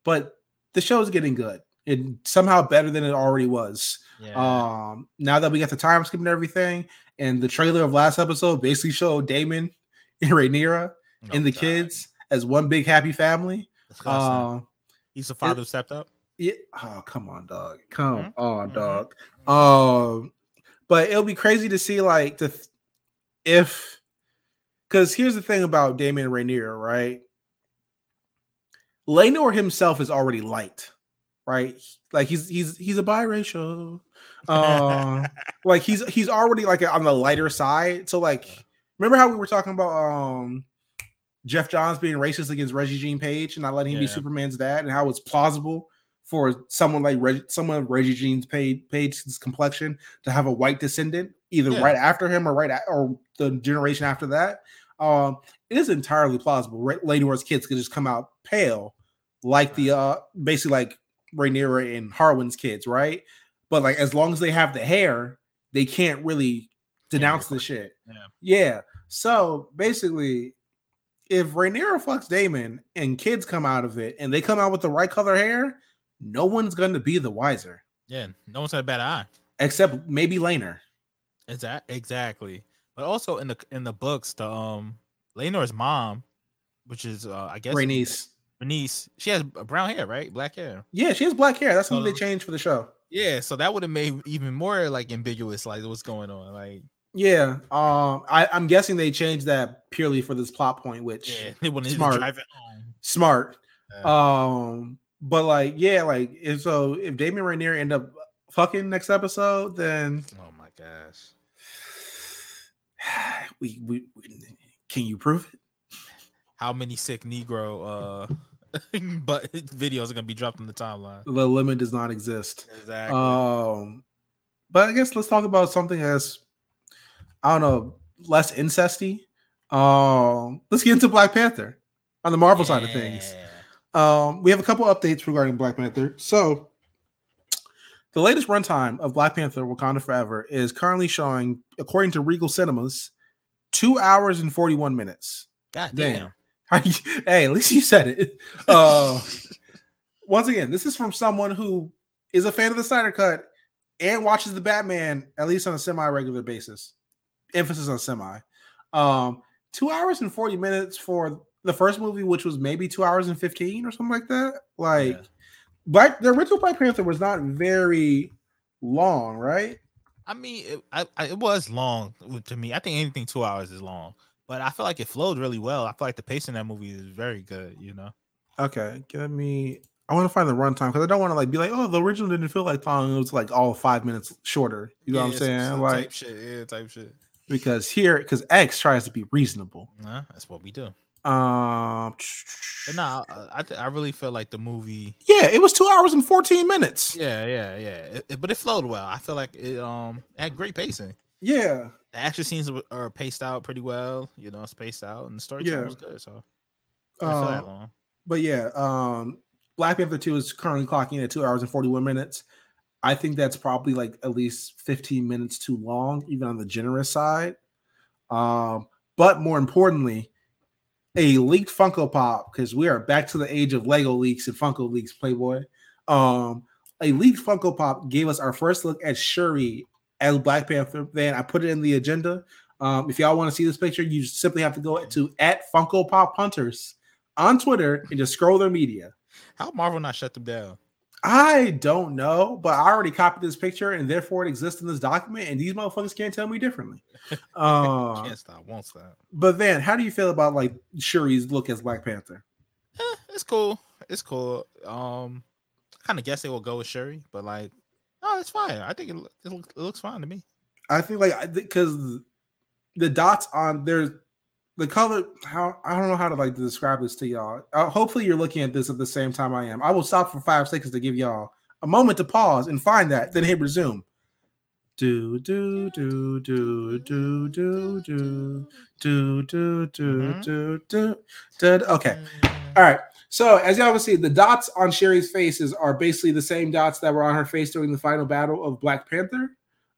but the show is getting good. It somehow better than it already was. Yeah. Um, now that we got the time skip and everything, and the trailer of last episode basically showed Daemon (laughs) and Rhaenyra oh, and the God. kids as one big happy family. Uh, He's the father it, who stepped up. Yeah. Oh, come on, dog. Come mm-hmm. on, mm-hmm. dog. Um, but it'll be crazy to see like the if because here's the thing about Daemon Rhaenyra, right? Laenor himself is already light, right? Like he's he's he's a biracial. Uh, (laughs) like he's he's already like on the lighter side. So like, remember how we were talking about um Geoff Johns being racist against Regé-Jean Page and not letting him yeah. be Superman's dad, and how it's plausible for someone like Reg, someone of Regé-Jean's paid Page's complexion to have a white descendant, either yeah. right after him or right at, or the generation after that. Um, it is entirely plausible. Lady Wars kids could just come out pale, like the uh, basically like Rhaenyra and Harwin's kids, right? But like as long as they have the hair, they can't really denounce yeah. the shit. Yeah. yeah. So basically, if Rhaenyra fucks Daemon and kids come out of it and they come out with the right color hair, no one's going to be the wiser. Yeah, no one's had a bad eye except maybe Laenor. Exactly, exactly. But also in the in the books, the um Laenor's mom, which is uh, I guess Rhaenys. Rhaenys, she has brown hair, right? Black hair. Yeah, she has black hair. That's something they changed for the show. Yeah, so that would have made even more like ambiguous, like what's going on, like. Yeah, um, I, I'm guessing they changed that purely for this plot point, which yeah, (laughs) they wanted smart, to drive it home. Smart. Yeah. Um, but like, yeah, like if so, if Daemon Rhaenyra end up fucking next episode, then oh my gosh, (sighs) we, we, we can you prove it? How many sick Negro uh (laughs) but videos are gonna be dropped in the timeline? The limit does not exist. Exactly. Um, but I guess let's talk about something as I don't know less incesty. Um, let's get into Black Panther on the Marvel yeah. side of things. Um, we have a couple updates regarding Black Panther. So, the latest runtime of Black Panther: Wakanda Forever is currently showing, according to Regal Cinemas, two hours and 41 minutes. God Damn. damn. (laughs) hey, at least you said it. Uh, once again, this is from someone who is a fan of the Snyder Cut and watches the Batman at least on a semi-regular basis. Emphasis on semi. Um, two hours and 40 minutes for the first movie, which was maybe two hours and 15 or something like that. Like Yeah. Black the original Black Panther was not very long, right? I mean, it, I, I, it was long to me. I think anything two hours is long, but I feel like it flowed really well. I feel like the pace in that movie is very good. You know, Okay, give me. I want to find the runtime because I don't want to like be like, oh, the original didn't feel like long. It was like all five minutes shorter. You know what I'm Yeah, saying? Like type shit, yeah, type shit. because here, because X tries to be reasonable. Nah, that's what we do. Um, But nah, I, I, th- I really feel like the movie. yeah, it was two hours and 14 minutes. Yeah, yeah, yeah. It, it- but it flowed well. I feel like it um had great pacing. Yeah, The action scenes are paced out pretty well. You know, spaced out, and the story Yeah. was good. So I didn't feel that Uh, but yeah, um, Black Panther 2 is currently clocking at two hours and 41 minutes. I think that's probably like at least 15 minutes too long, even on the generous side. Um, but more importantly, a leaked Funko Pop, because we are back to the age of Lego leaks and Funko leaks, Playboy. Um, a leaked Funko Pop gave us our first look at Shuri as Black Panther. Then I put it in the agenda. Um, if y'all want to see this picture, you simply have to go to at Funko Pop Hunters on Twitter and just scroll their media. How Marvel not shut them down? I don't know, but I already copied this picture and therefore it exists in this document, and these motherfuckers can't tell me differently. (laughs) Uh, Can't stop, won't stop. but then, how do you feel about like Shuri's look as Black Panther? Eh, it's cool. It's cool. Um, I kind of guess they will go with Shuri, but like, oh, it's fine. I think it, it, look, it looks fine to me. I think like because the dots on there's the color. How I don't know how to like describe this to y'all. Uh, hopefully, you're looking at this at the same time I am. I will stop for five seconds to give y'all a moment to pause and find that, then hit resume. Do do do do do do do do do do Mhm. do do do. Okay. All right. So as y'all can see, the dots on Shuri's faces are basically the same dots that were on her face during the final battle of Black Panther.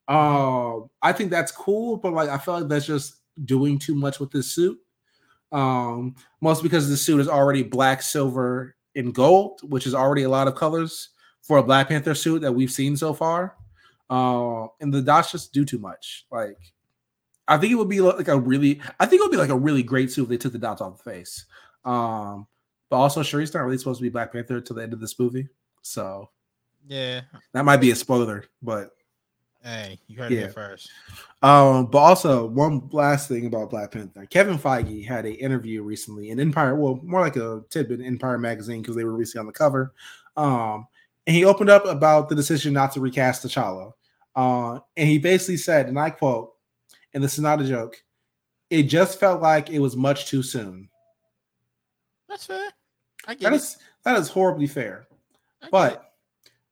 Um, I think that's cool, but like I feel like that's just doing too much with this suit. Um, mostly because the suit is already black, silver, and gold, which is already a lot of colors for a Black Panther suit that we've seen so far. Uh, and the dots just do too much. Like, I think it would be like a really, I think it would be like a really great suit if they took the dots off the face. Um, but also, Shuri's not really supposed to be Black Panther till the end of this movie, so Yeah. that might be a spoiler. But Hey, you heard it Yeah. here first. um, but also one last thing about Black Panther. Kevin Feige had a interview recently in Empire, well, more like a tidbit in Empire magazine because they were recently on the cover. Um, and he opened up about the decision not to recast T'Challa. Uh, and he basically said, and I quote, and this is not a joke, it just felt like it was much too soon. That's fair. I get That it. is that is horribly fair. It. But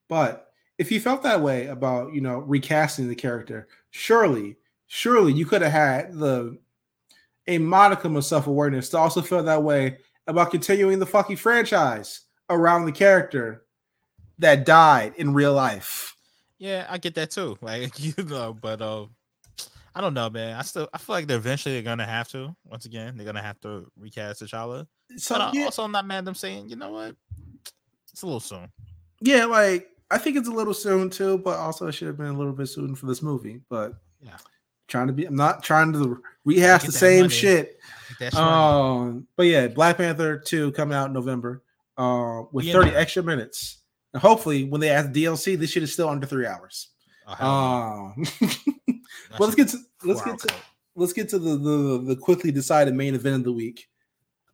but if you felt that way about you know recasting the character, surely, surely you could have had the a modicum of self-awareness to also feel that way about continuing the fucking franchise around the character that died in real life. Yeah, I get that too. (laughs) Like you know, but uh, I don't know, man. I still I feel like they're eventually they're gonna have to. Once again, they're gonna have to recast T'Challa. So but I yeah, also not mad at them saying, you know what, it's a little soon. yeah, like I think it's a little soon too, but also it should have been a little bit soon for this movie. But Yeah. trying to be, I'm not trying to rehash the same money. shit. Um, but yeah, Black Panther 2 coming out in November uh, with in 30 there. extra minutes. And hopefully, when they add DLC, this shit is still under three hours. No. Um, (laughs) well, let's get to let's get to cut. let's get to the, the the quickly decided main event of the week.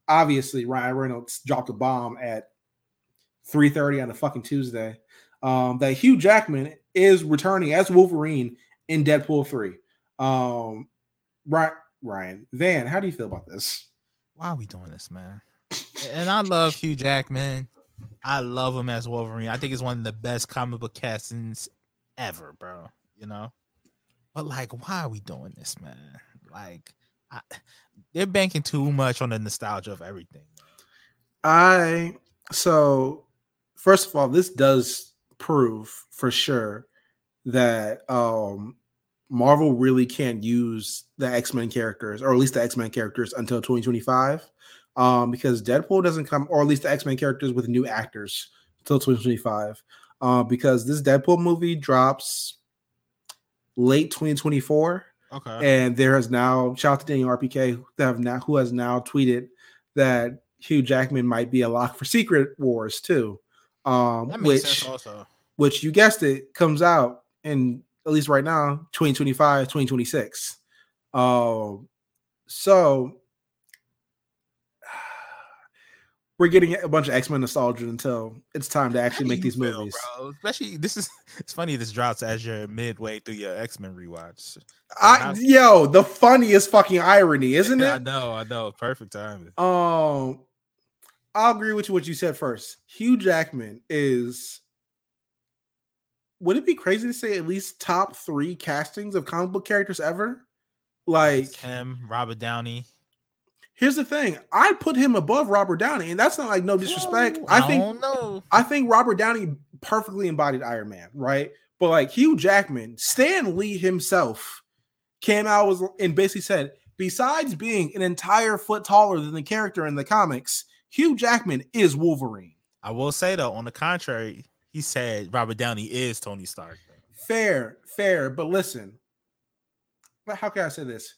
Obviously, Ryan Reynolds dropped a bomb at 3:30 on a fucking Tuesday. Um, that Hugh Jackman is returning as Wolverine in Deadpool 3. Um, Ryan, Ryan Van, how do you feel about this? Why are we doing this, man? and I love Hugh Jackman. I love him as Wolverine. I think it's one of the best comic book castings ever, bro. You know, but like, why are we doing this, man? Like, I, they're banking too much on the nostalgia of everything. I so first of all, this does prove for sure that um Marvel really can't use the X Men characters, or at least the X Men characters, until 2025, um, because Deadpool doesn't come, or at least the X Men characters with new actors until 2025, uh, because this Deadpool movie drops late 2024, Okay. and there has now shout out to Daniel RPK who have now who has now tweeted that Hugh Jackman might be a lock for Secret Wars too, um, which which you guessed it comes out in at least right now 2025 2026 um so (sighs) we're getting a bunch of x-men nostalgia until it's time to actually make these movies? Especially this is (laughs) it's funny this drops as you're midway through your X-Men rewatch. I, yo the funniest fucking irony isn't (laughs) I it I know, I know. Perfect timing. um i'll agree with you what you said first hugh jackman is would it be crazy to say at least top three castings of comic book characters ever like It's him, Robert Downey. Here's the thing: I put him above Robert Downey, and that's not like no disrespect. Ooh, I think. I think Robert Downey perfectly embodied Iron Man, right? But like Hugh Jackman, Stan Lee himself came out was and basically said, besides being an entire foot taller than the character in the comics, Hugh Jackman is Wolverine. I will say though, on the contrary, he said Robert Downey is Tony Stark. Fair, fair, but listen. but How can I say this?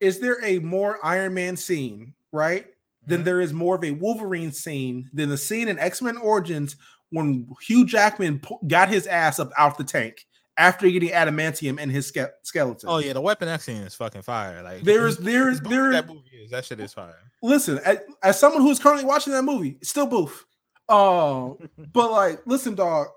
Is there a more Iron Man scene, right? Than Mhm. there is more of a Wolverine scene than the scene in X Men Origins when Hugh Jackman got his ass up out the tank after getting adamantium in his ske- skeleton. Oh yeah, the Weapon X scene is fucking fire. Like There's, as there's, there. that movie is. That shit is fire. Listen, as, as someone who's currently watching that movie, still boof. Um, (laughs) but like, listen, dog.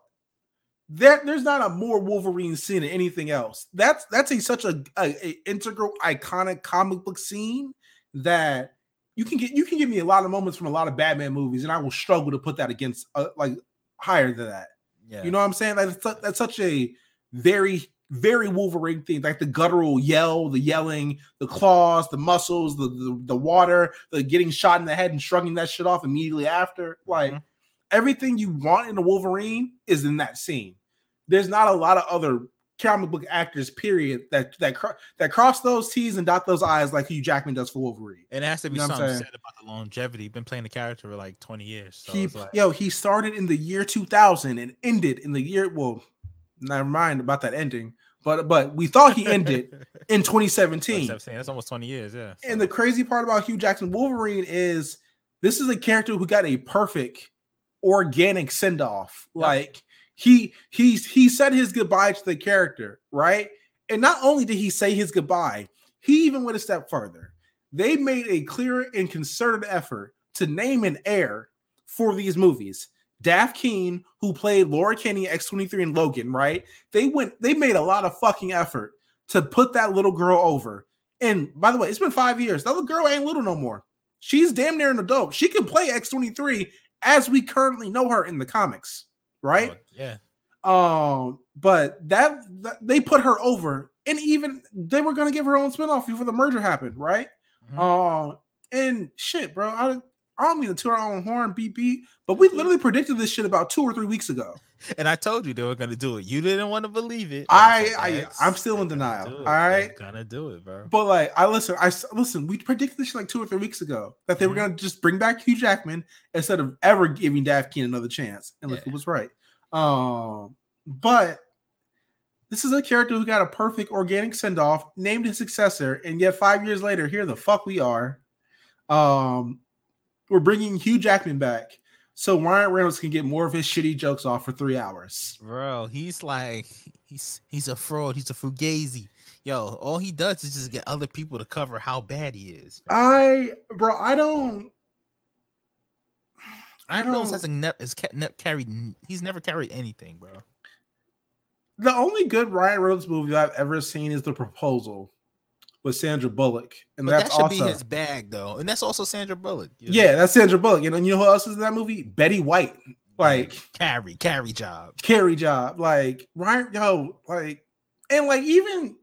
That there's not a more Wolverine scene than anything else. That's that's a such a, a, a integral, iconic comic book scene that you can get. You can give me a lot of moments from a lot of Batman movies, and I will struggle to put that against uh, like higher than that. Yeah. You know what I'm saying? Like that's, that's such a very, very Wolverine thing. Like the guttural yell, the yelling, the claws, the muscles, the the, the water, the getting shot in the head and shrugging that shit off immediately after. Like Mhm. everything you want in a Wolverine is in that scene. There's not a lot of other comic book actors, period, that that that cross those T's and dot those I's like Hugh Jackman does for Wolverine. And it has to be You know something said about the longevity. Been playing the character for like 20 years. So he like, yo he started in the year 2000 and ended in the year well never mind about that ending but but we thought he ended (laughs) in 2017 That's almost 20 years. Yeah. and the crazy part about hugh jackman wolverine is this is a character who got a perfect organic send-off Yep. like he he's he said his goodbye to the character right and not only did he say his goodbye he even went a step further they made a clear and concerted effort to name an heir for these movies. Dafne Keen, who played Laura Kinney, X23 and Logan, right? They went, they made a lot of fucking effort to put that little girl over. And by the way, it's been five years. That little girl ain't little no more. She's damn near an adult. She can play X23 as we currently know her in the comics, right? Oh, yeah. Um, but that, that they put her over, and even they were gonna give her own spinoff before the merger happened, right? Mhm. Um, and shit, bro. I, I don't mean to toot our own horn, beep beep, but we literally predicted this shit about two or three weeks ago. And I told you they were gonna do it. You didn't want to believe it. I- I, I am still in denial, All right, They're gonna do it, bro. But like, I listen, I listen. We predicted this shit like two or three weeks ago that they were Mhm. gonna just bring back Hugh Jackman instead of ever giving Dafne Keen another chance. And look, Yeah. it was right. Um, but this is a character who got a perfect organic send off, named his successor, and yet five years later, here the fuck we are. Um, we're bringing Hugh Jackman back so Ryan Reynolds can get more of his shitty jokes off for three hours. Bro, he's like he's he's a fraud. He's a fugazi. Yo, all he does is just get other people to cover how bad he is. I, bro, I don't. I Reynolds don't- hasn't ne- has ca- ne- carried. He's never carried anything, bro. The only good Ryan Reynolds movie I've ever seen is The Proposal with Sandra Bullock, and But that's that should also be his bag, though, and that's also Sandra Bullock. you know? yeah, that's Sandra Bullock. And then you know who else is in that movie? Betty White, like carry, carry job. carry job, like Ryan, yo, like, and like even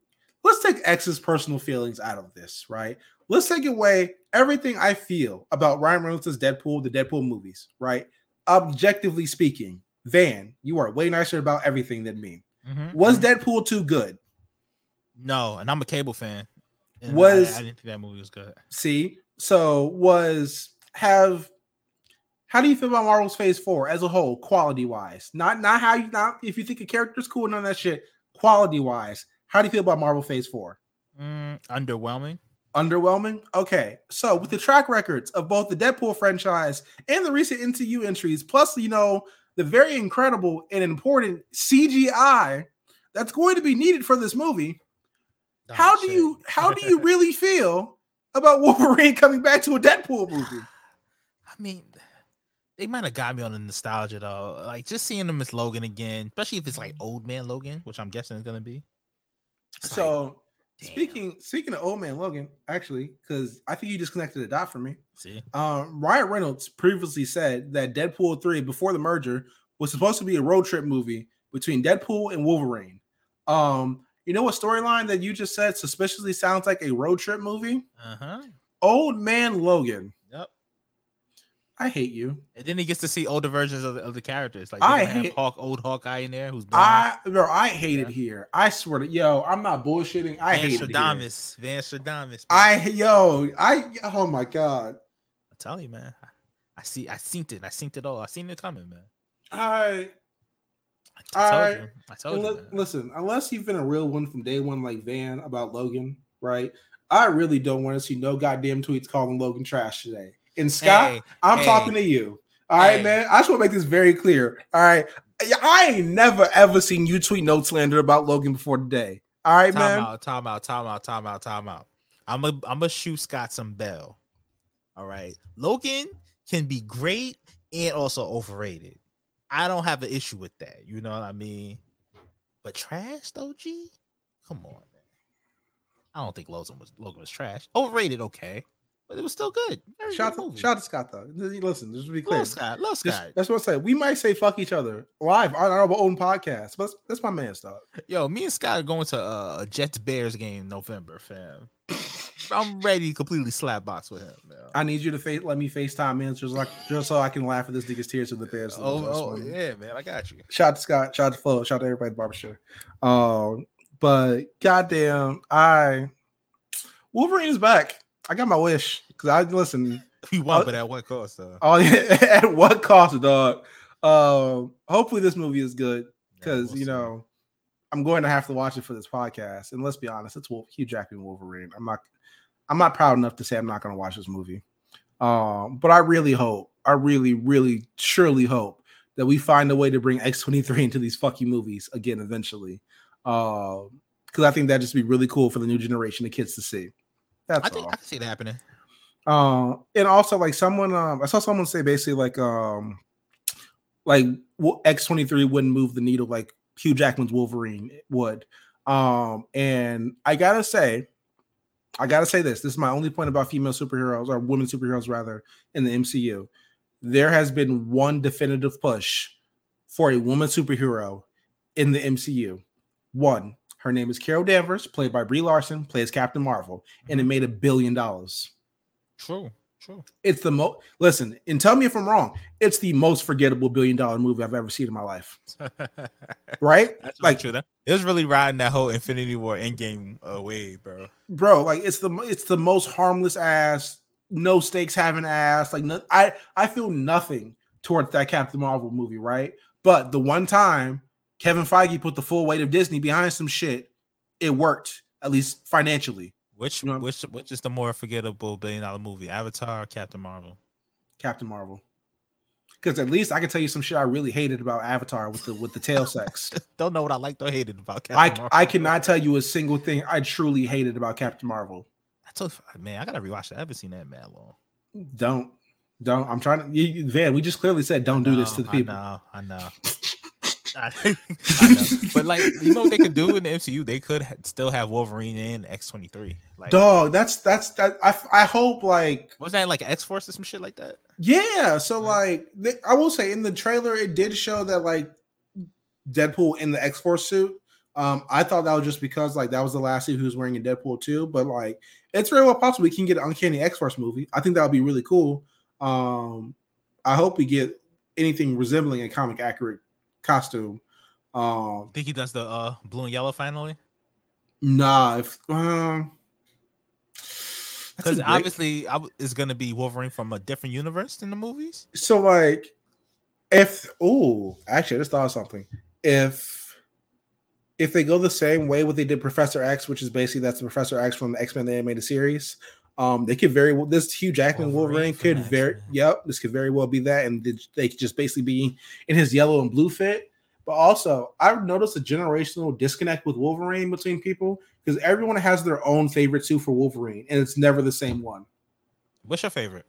let's take X's personal feelings out of this, right? Let's take away everything I feel about Ryan Reynolds' Deadpool, the Deadpool movies, right? Objectively speaking, Van, you are way nicer about everything than me. Mhm, Was mhm. Deadpool too good? No, and I'm a cable fan. And I- Was- I, didn't think that movie was good. See, so was have how do you feel about Marvel's Phase Four as a whole, quality wise? Not not how you not if you think a character's cool, none of that shit. Quality wise, how do you feel about Marvel Phase Four? Mm, underwhelming. Underwhelming. Okay, so with the track records of both the Deadpool franchise and the recent MCU entries, plus you know the very incredible and important CGI that's going to be needed for this movie, Oh, how do you how do you (laughs) really feel about Wolverine (laughs) coming back to a Deadpool movie? (sighs) I mean, they might have got me on the nostalgia though. Like just seeing him as Logan again, especially if it's like old man Logan, which I'm guessing it's gonna be. It's like, So damn. speaking speaking of old man Logan, actually, because I think you just connected a dot for me. see, Um, Ryan Reynolds previously said that Deadpool 3 before the merger was supposed to be a road trip movie between Deadpool and Wolverine. Um, you know what storyline that you just said suspiciously sounds like a road trip movie? uh huh, Old man Logan. yep. I hate you. And then he gets to see older versions of the, of the characters. Like I hate- Hawk, old Hawkeye in there who's blind. I bro, I hate it here. I swear to yo, I'm not bullshitting. I Van hate it. Here. Van Stradamus. man. I yo, I oh my god. I tell you, man. I, I see. I seen it. I seen it all. I seen it coming, man. I I told you. I told you. Listen, unless you've been a real one from day one, like Van about Logan, right? I really don't want to see no goddamn tweets calling Logan trash today. And Scott, Hey, I'm hey, talking to you. All right, hey. man. I just want to make this very clear. All right. I- ain't never ever seen you tweet no slander about Logan before today. All right, man. time man. out, time out, time out, time out, time out. I'm a I'm gonna shoot Scott some bell. All right. Logan can be great and also overrated. I don't have an issue with that. You know what I mean? But trash though, G? Come on, man. I don't think Logan was Logan was trash. Overrated, okay. But it was still good. Very Shout good to, shout to Scott though. Listen, just to be clear. Love Scott. Love Just- Scott. that's what I say. We might say fuck each other live on our own podcast, but that's, that's my man stuff. Yo, me and Scott are going to uh, a Jets Bears game in November, fam. I'm ready to completely slap box with him. Man. I need you to face, let me FaceTime in just like just so I can laugh at this nigga's tears to the Bears. Oh, oh yeah, man, I got you. Shout out to Scott, shout out to Flo, shout out to everybody at the barbershop. Um, but goddamn, I Wolverine is back. I got my wish because I listen. (laughs) We won, Uh, but at what cost, though? Oh yeah, (laughs) at what cost, dog? Um, hopefully this movie is good because we'll you know I'm going to have to watch it for this podcast. And let's be honest, it's Wolf, Hugh Jackman Wolverine. I'm not, I'm not proud enough to say I'm not going to watch this movie. Um, but I really hope, I really, really, surely hope that we find a way to bring X23 (laughs) into these fucking movies again eventually. Um, because I think that'd just be really cool for the new generation of kids to see. That's I think all. I can see it happening. Uh, and also like someone, um, I saw someone say basically like, um, like X twenty three wouldn't move the needle like Hugh Jackman's Wolverine would. Um, and I gotta say, I gotta say this. This is my only point about female superheroes or women superheroes rather in the MCU. There has been one definitive push for a woman superhero in the MCU. One, her name is Carol Danvers, played by Brie Larson, plays Captain Marvel, and it made a billion dollars. True, true. It's the most listen, and tell me if I'm wrong. It's the most forgettable billion dollar movie I've ever seen in my life. (laughs) Right? That's Like- true. That it was really riding that whole Infinity War Endgame uh, wave, bro. Bro, like it's the it's the most harmless ass, no stakes having ass. Like no, I I feel nothing towards that Captain Marvel movie, right? But the one time Kevin Feige put the full weight of Disney behind some shit, it worked, at least financially. Which You know- which which is the more forgettable billion dollar movie, Avatar or Captain Marvel? Captain Marvel. Because at least I can tell you some shit I really hated about Avatar with the with the tail sex. (laughs) Don't know what I liked or hated about Captain I Marvel. I cannot tell you a single thing I truly hated about Captain Marvel. I told man, I gotta rewatch that. I haven't seen that in mad long. Don't don't. I'm trying to. You, you- Van, we just clearly said don't do this to the people. I know, I know. (laughs) I, (laughs) I. But like, you know what they could do in the MCU? They could ha- still have Wolverine in X twenty three. Like, Dog, that's that's that. I I hope like was that like X Force or some shit like that? yeah. So Yeah. like they, I will say in the trailer it did show that like Deadpool in the X Force suit. Um, I thought that was just because like that was the last suit he was wearing in Deadpool 2, but like it's very well possible we can get an Uncanny X Force movie. I think that would be really cool. Um, I hope we get anything resembling a comic accurate costume. Um, Think he does the uh blue and yellow finally? Nah, if um, Because obviously, I w- it's gonna be Wolverine from a different universe than the movies. so like, if oh, actually, I just thought of something. If if they go the same way what they did Professor X, which is basically that's the Professor X from the X Men animated series, um, they could very well this Hugh Jackman Wolverine Wolverine, could very yep, this could very well be that, and they- could just basically be in his yellow and blue fit. But also, I've noticed a generational disconnect with Wolverine between people because everyone has their own favorite suit for Wolverine, and it's never the same one. What's your favorite?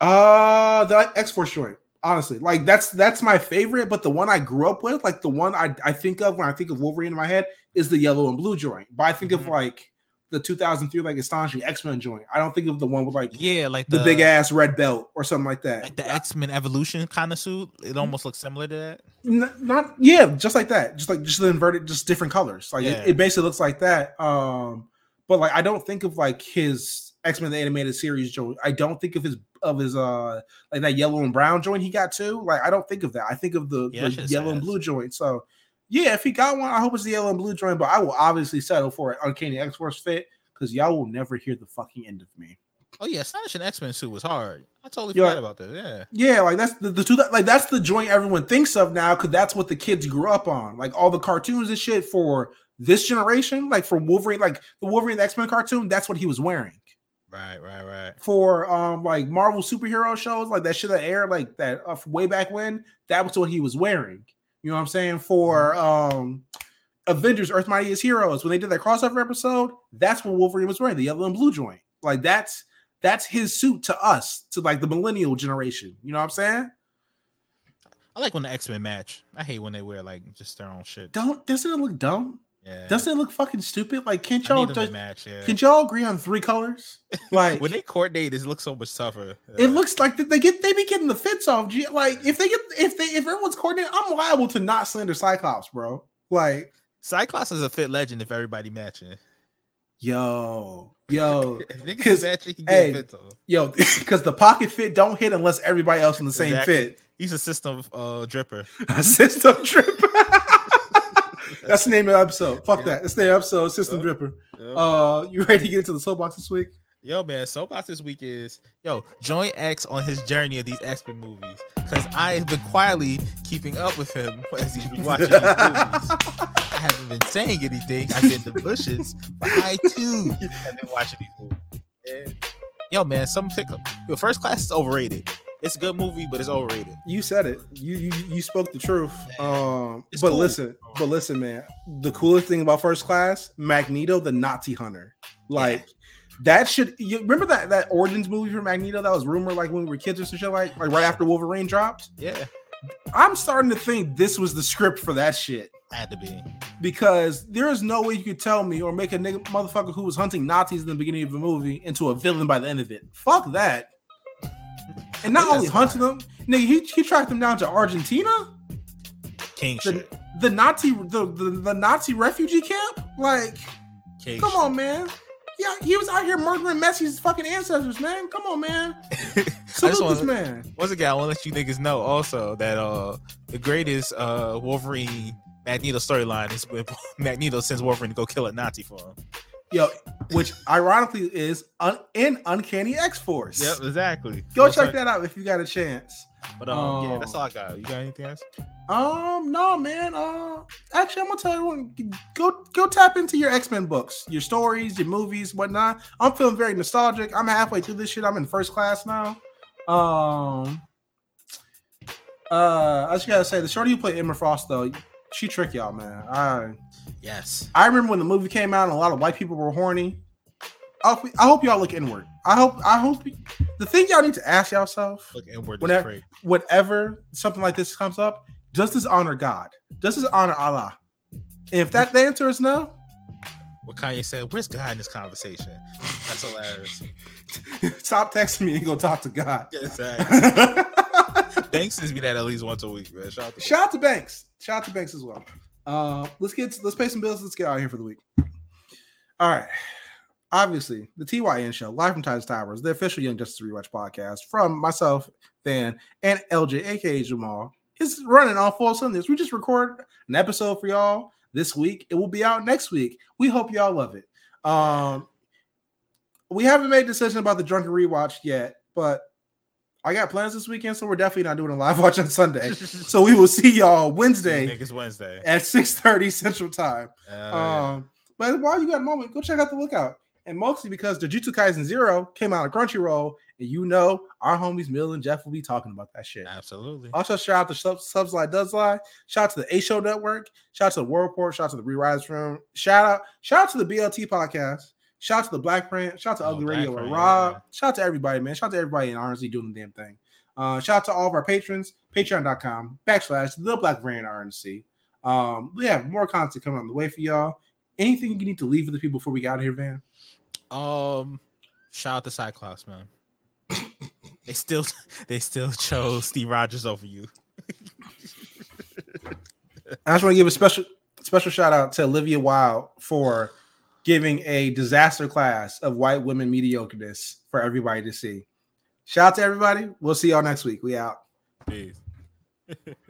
Uh the X Force joint. Honestly, like that's that's my favorite, but the one I grew up with, like the one I, I think of when I think of Wolverine in my head, is the yellow and blue joint. But I think of Mhm. like the 2003 like astonishing X Men joint. I don't think of the one with like Yeah, like the, big ass red belt or something like that. like the X Men Evolution kind of suit. It almost looks similar to that. N- not yeah, just like that. Just like just the inverted, just different colors. Like Yeah. it, it basically looks like that. Um, but like I don't think of like his X Men the animated series joint. I don't think of his of his uh like that yellow and brown joint he got too. Like I don't think of that. I think of the, Yeah, the yellow and blue joint. So yeah, if he got one, I hope it's the yellow and blue joint. But I will obviously settle for an Uncanny X Force fit because y'all will never hear the fucking end of me. Oh yeah, Astonishing X Men suit was hard. I totally Yeah. forgot about that. Yeah. Yeah, like that's the, the two that like that's the joint everyone thinks of now because that's what the kids grew up on. Like all the cartoons and shit for this generation, like for Wolverine, like the Wolverine X Men cartoon, that's what he was wearing. Right, right, right. For um like Marvel superhero shows, like that shit that aired like that uh, way back when, that was what he was wearing. You know what I'm saying? For um Avengers Earth Mightiest Heroes, when they did that crossover episode, that's what Wolverine was wearing, the yellow and blue joint. Like that's that's his suit to us, to like the millennial generation. You know what I'm saying? I like when the X Men match. I hate when they wear like just their own shit. Don't doesn't it look dumb? Yeah. Doesn't it look fucking stupid? Like, can't y'all need them to just, match. Yeah. can y'all agree on three colors? (laughs) Like, when they coordinate, it looks so much tougher. it looks like they get they be getting the fits off. Like, if they get if they if everyone's coordinated, I'm liable to not slander Cyclops, bro. Like, Cyclops is a fit legend if everybody matching. yo, yo, (laughs) If niggas (laughs) 'Cause, matching, he hey, get fits on. yo, because the pocket fit don't hit unless everybody else in the same Exactly. fit. He's a system uh dripper. A system trip. That's the name of the episode. Fuck Yeah. that. That's the name of the episode. System Yep. dripper. Yep. Uh, you ready to get into the soapbox this week? Yo, man, Soapbox this week is yo join X on his journey of these X Men movies because I have been quietly keeping up with him (laughs) as he's watching these (laughs) movies. I haven't been saying anything. I've been in the bushes, but I too have been watching these movies. And, yo, man, some pick up. Yo, First Class is overrated. It's a good movie, but it's overrated. You said it. You you you spoke the truth. Um, It's but cool. listen, but listen, man. The coolest thing about First Class, Magneto, the Nazi hunter, like that should. You remember that that Origins movie for Magneto that was rumored like when we were kids or some shit like like right after Wolverine dropped. Yeah, I'm starting to think this was the script for that shit had to be. because there is no way you could tell me or make a nigga motherfucker who was hunting Nazis in the beginning of the movie into a villain by the end of it. Fuck that. And not only hunting them, nigga, he, he tracked them down to Argentina. King the, shit. the Nazi the, the the Nazi refugee camp? Like, King come shit. on, man. Yeah, he was out here murdering Messi's fucking ancestors, man. Come on, man. (laughs) Salute this wanna- man. Once again, I want to let you niggas know also that uh the greatest uh Wolverine Magneto storyline is when (laughs) Magneto sends Wolverine to go kill a Nazi for him. Yo, which ironically is un- in Uncanny X Force. Yep, exactly. Go check that out if you got a chance. But um, yeah, Oh. that's all I got. You got anything else? Um, no, man. Uh, actually, I'm gonna tell everyone go go tap into your X Men books, your stories, your movies, whatnot. I'm feeling very nostalgic. I'm halfway through this shit. I'm in first class now. Um, uh, I just gotta say, the shorty who played Emma Frost though, she trick y'all, man. I Yes. I remember when the movie came out and a lot of white people were horny. I hope, I hope y'all look inward. I hope I hope the thing y'all need to ask yourself Look inward. Whenever- Whenever, whenever something like this comes up, does this honor God? Does this honor Allah? And if that the answer is no, what Kanye said, "Where's God in this conversation?" That's hilarious. (laughs) stop texting me and go talk to God. Exactly. (laughs) Banks sends me that at least once a week, man. Shout out to Shout out to Banks. Shout out to Banks as well. Uh, let's get let's pay some bills. Let's get out of here for the week. All right. Obviously, the TYN show, live from Titus Towers, the official Young Justice Rewatch podcast from myself, Dan, and LJ, aka Jamal, is running on full Sundays. We just recorded an episode for y'all this week. It will be out next week. We hope y'all love it. Um, we haven't made a decision about the drunken rewatch yet, but I got plans this weekend, so we're definitely not doing a live watch on Sunday. so we will see y'all Wednesday Niggas Wednesday. at 6:30 Central Time. Yeah. Um, but while you got a moment, go check out the lookout. And mostly because the Jujutsu Kaisen Zero came out of Crunchyroll, and you know our homies Mill and Jeff will be talking about that shit. Absolutely. Also, shout out to Sub Subs Lie Does Lie. Shout out to the A Show Network. Shout out to the World Report. Shout out to the Rewise Room. Shout out, shout out to the BLT podcast. Shout out to the Black Print. Shout out to Oh, Ugly Black Radio with Print, Rob. yeah. Shout out to everybody, man. Shout out to everybody in RNC doing the damn thing. Uh, shout out to all of our patrons. Patreon.com backslash the Black Variant RNC. Um, we have more content coming on the way for y'all. Anything you need to leave for the people before we get out of here, Van? Um, shout out to Cyclops, man. (laughs) they still they still chose Steve Rogers over you. I just want to give a special special shout out to Olivia Wilde for giving a disaster class of white women mediocreness for everybody to see. Shout out to everybody. We'll see y'all next week. We out. Peace. (laughs)